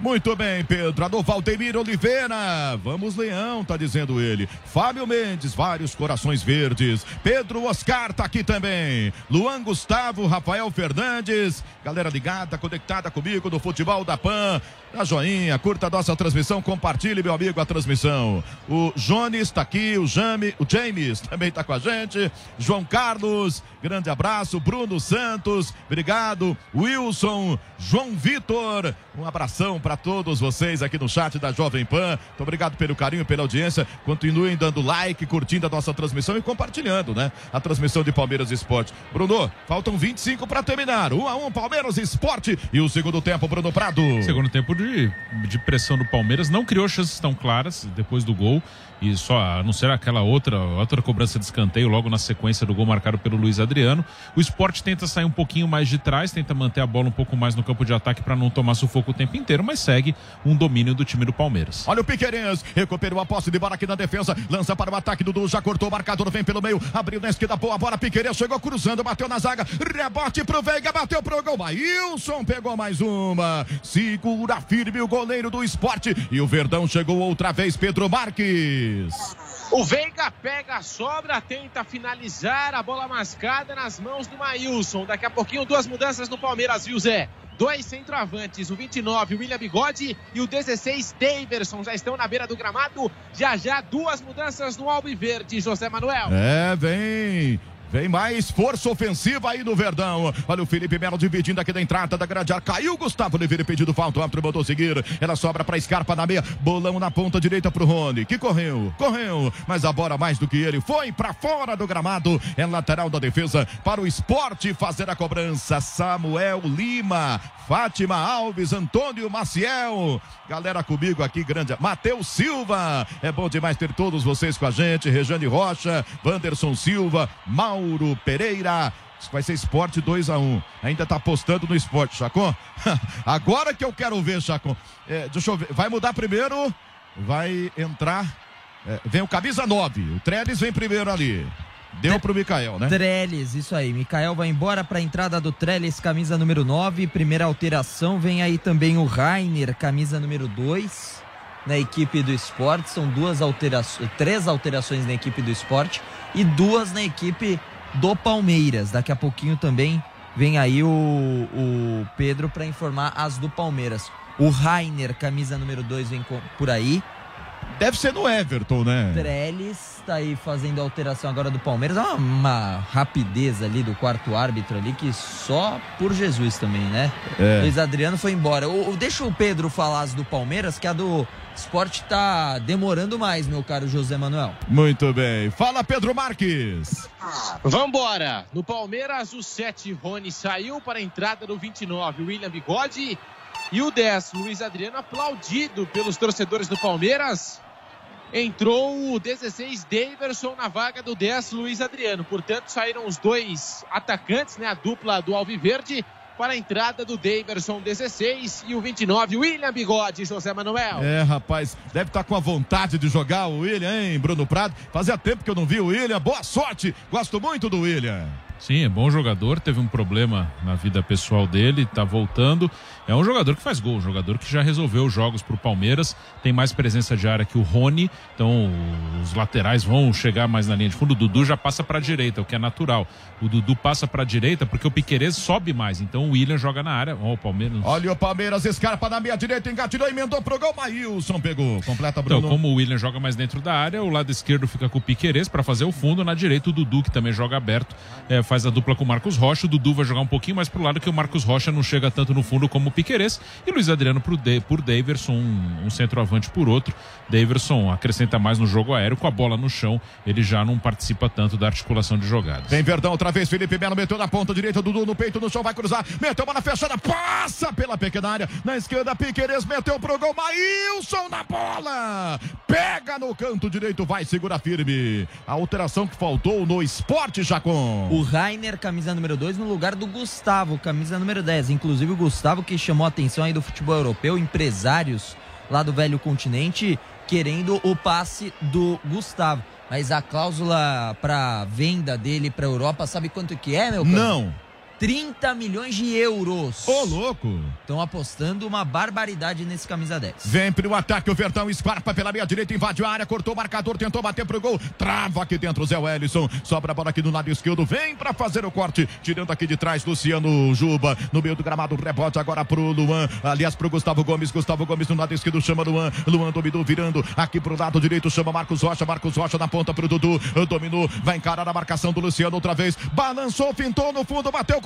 Muito bem, Pedro. Alô, Valdemir Oliveira. Vamos, Leão, tá dizendo ele. Fábio Mendes, vários corações verdes. Pedro Oscar tá aqui também. Luan Gustavo, Rafael Fernandes. Galera ligada, conectada comigo no Futebol da Pan. Dá joinha, curta a nossa transmissão, compartilhe, meu amigo, a transmissão. O Jones está aqui, o Jame, o James também está com a gente. João Carlos, grande abraço. Bruno Santos, obrigado. Wilson, João Vitor, um abração para todos vocês aqui no chat da Jovem Pan. Muito obrigado pelo carinho, pela audiência. Continuem dando like, curtindo a nossa transmissão e compartilhando, né? A transmissão de Palmeiras Esporte. Bruno, faltam 25 para terminar. 1 um a 1 um, Palmeiras Esporte e o segundo tempo, Bruno Prado. Segundo tempo de, de pressão do Palmeiras, não criou chances tão claras depois do gol e só a não ser aquela outra outra cobrança de escanteio logo na sequência do gol marcado pelo Luiz Adriano. O esporte tenta sair um pouquinho mais de trás, tenta manter a bola um pouco mais no campo de ataque para não tomar sufoco o tempo inteiro, mas segue um domínio do time do Palmeiras. Olha o Piqueires, recuperou a posse de bola aqui na defesa, lança para o ataque, Dudu já cortou o marcador, vem pelo meio, abriu na esquerda, boa bola, Piqueires chegou cruzando, bateu na zaga, rebote pro Veiga, bateu pro gol, Maílson pegou mais uma, segura firme o goleiro do esporte e o Verdão chegou outra vez, Pedro Marques. O Veiga pega a sobra, tenta finalizar a bola mascada nas mãos do Maílson. Daqui a pouquinho, duas mudanças no Palmeiras, viu, Zé? Dois centroavantes, o 29, o William Bigode e o 16, Daverson, já estão na beira do gramado. Já já, duas mudanças no Alviverde, José Manuel. É, vem. Vem mais força ofensiva aí no Verdão. Olha o Felipe Melo dividindo aqui da entrada da grande área. Caiu o Gustavo Oliveira pedido falta. O árbitro botou seguir. Ela sobra para Scarpa na meia. Bolão na ponta direita pro Rony. Que correu, correu. Mas a bola mais do que ele foi para fora do gramado. É lateral da defesa para o esporte fazer a cobrança. Samuel Lima, Fátima Alves, Antônio Maciel. Galera comigo aqui, grande. Matheus Silva. É bom demais ter todos vocês com a gente. Rejane Rocha, Wanderson Silva, Mal Mauro Pereira. Vai ser esporte 2 a 1 um. Ainda tá apostando no esporte, Chacon? [laughs] Agora que eu quero ver, Chacon. É, deixa eu ver. Vai mudar primeiro. Vai entrar. É, vem o camisa 9. O Trellis vem primeiro ali. Deu pro Mikael, né? Trellis, isso aí. Mikael vai embora para a entrada do Trellis, camisa número 9. Primeira alteração. Vem aí também o Rainer, camisa número 2 na equipe do esporte. São duas alterações, três alterações na equipe do esporte e duas na equipe do Palmeiras. Daqui a pouquinho também vem aí o, o Pedro para informar as do Palmeiras. O Rainer, camisa número 2, vem por aí. Deve ser no Everton, né? Trellis tá aí fazendo a alteração agora do Palmeiras. Uma, uma rapidez ali do quarto árbitro ali que só por Jesus também, né? É. Luiz Adriano foi embora. O, deixa o Pedro falar as do Palmeiras, que a do esporte tá demorando mais, meu caro José Manuel. Muito bem. Fala, Pedro Marques. Vambora. No Palmeiras, o 7, Rony saiu para a entrada do 29, William Bigode. E o 10, Luiz Adriano, aplaudido pelos torcedores do Palmeiras. Entrou o 16, Daverson, na vaga do 10, Luiz Adriano. Portanto, saíram os dois atacantes, né? A dupla do Alviverde para a entrada do Daverson 16 e o 29, William Bigode, José Manuel. É, rapaz, deve estar tá com a vontade de jogar o William, hein, Bruno Prado? Fazia tempo que eu não vi o William. Boa sorte, gosto muito do William. Sim, é bom jogador, teve um problema na vida pessoal dele, tá voltando. É um jogador que faz gol, um jogador que já resolveu jogos pro Palmeiras, tem mais presença de área que o Rony, então os laterais vão chegar mais na linha de fundo. O Dudu já passa para a direita, o que é natural. O Dudu passa para a direita porque o Piquerez sobe mais, então o William joga na área. Ó, o Palmeiras. Olha o Palmeiras, escarpa na meia direita, engatilhou, emendou pro gol, Maílson pegou, completa Bruno. Então, como o William joga mais dentro da área, o lado esquerdo fica com o Piquerez para fazer o fundo, na direita o Dudu, que também joga aberto, é, faz a dupla com o Marcos Rocha. O Dudu vai jogar um pouquinho mais pro lado que o Marcos Rocha não chega tanto no fundo como o Piquerez. E Luiz Adriano pro de, por Daverson, um, um centroavante por outro. Daverson acrescenta mais no jogo aéreo, com a bola no chão, ele já não participa tanto da articulação de jogadas. Vem Verdão outra vez, Felipe Melo meteu na ponta direita, Dudu no peito, no chão, vai cruzar, meteu bola fechada, passa pela pequena área, na esquerda, Piqueires meteu pro gol, Maílson na bola, pega no canto direito, vai, segura firme. A alteração que faltou no esporte, Jacon. O Rainer, camisa número 2, no lugar do Gustavo, camisa número 10. Inclusive o Gustavo que chamou a atenção aí do futebol europeu, empresários lá do velho continente, querendo o passe do Gustavo. Mas a cláusula para venda dele para Europa, sabe quanto que é, meu? Não. 30 milhões de euros. Ô, louco! Estão apostando uma barbaridade nesse camisa 10. Vem pro ataque, o Verdão escarpa pela meia direita, invadiu a área, cortou o marcador, tentou bater pro gol, trava aqui dentro o Zé Wellison, sobra a bola aqui do lado esquerdo, vem pra fazer o corte, tirando aqui de trás Luciano Juba, no meio do gramado, rebote agora pro Luan, aliás pro Gustavo Gomes, Gustavo Gomes no lado esquerdo chama Luan, Luan dominou, virando aqui pro lado direito, chama Marcos Rocha, Marcos Rocha na ponta pro Dudu, dominou, vai encarar a marcação do Luciano outra vez, balançou, fintou no fundo, bateu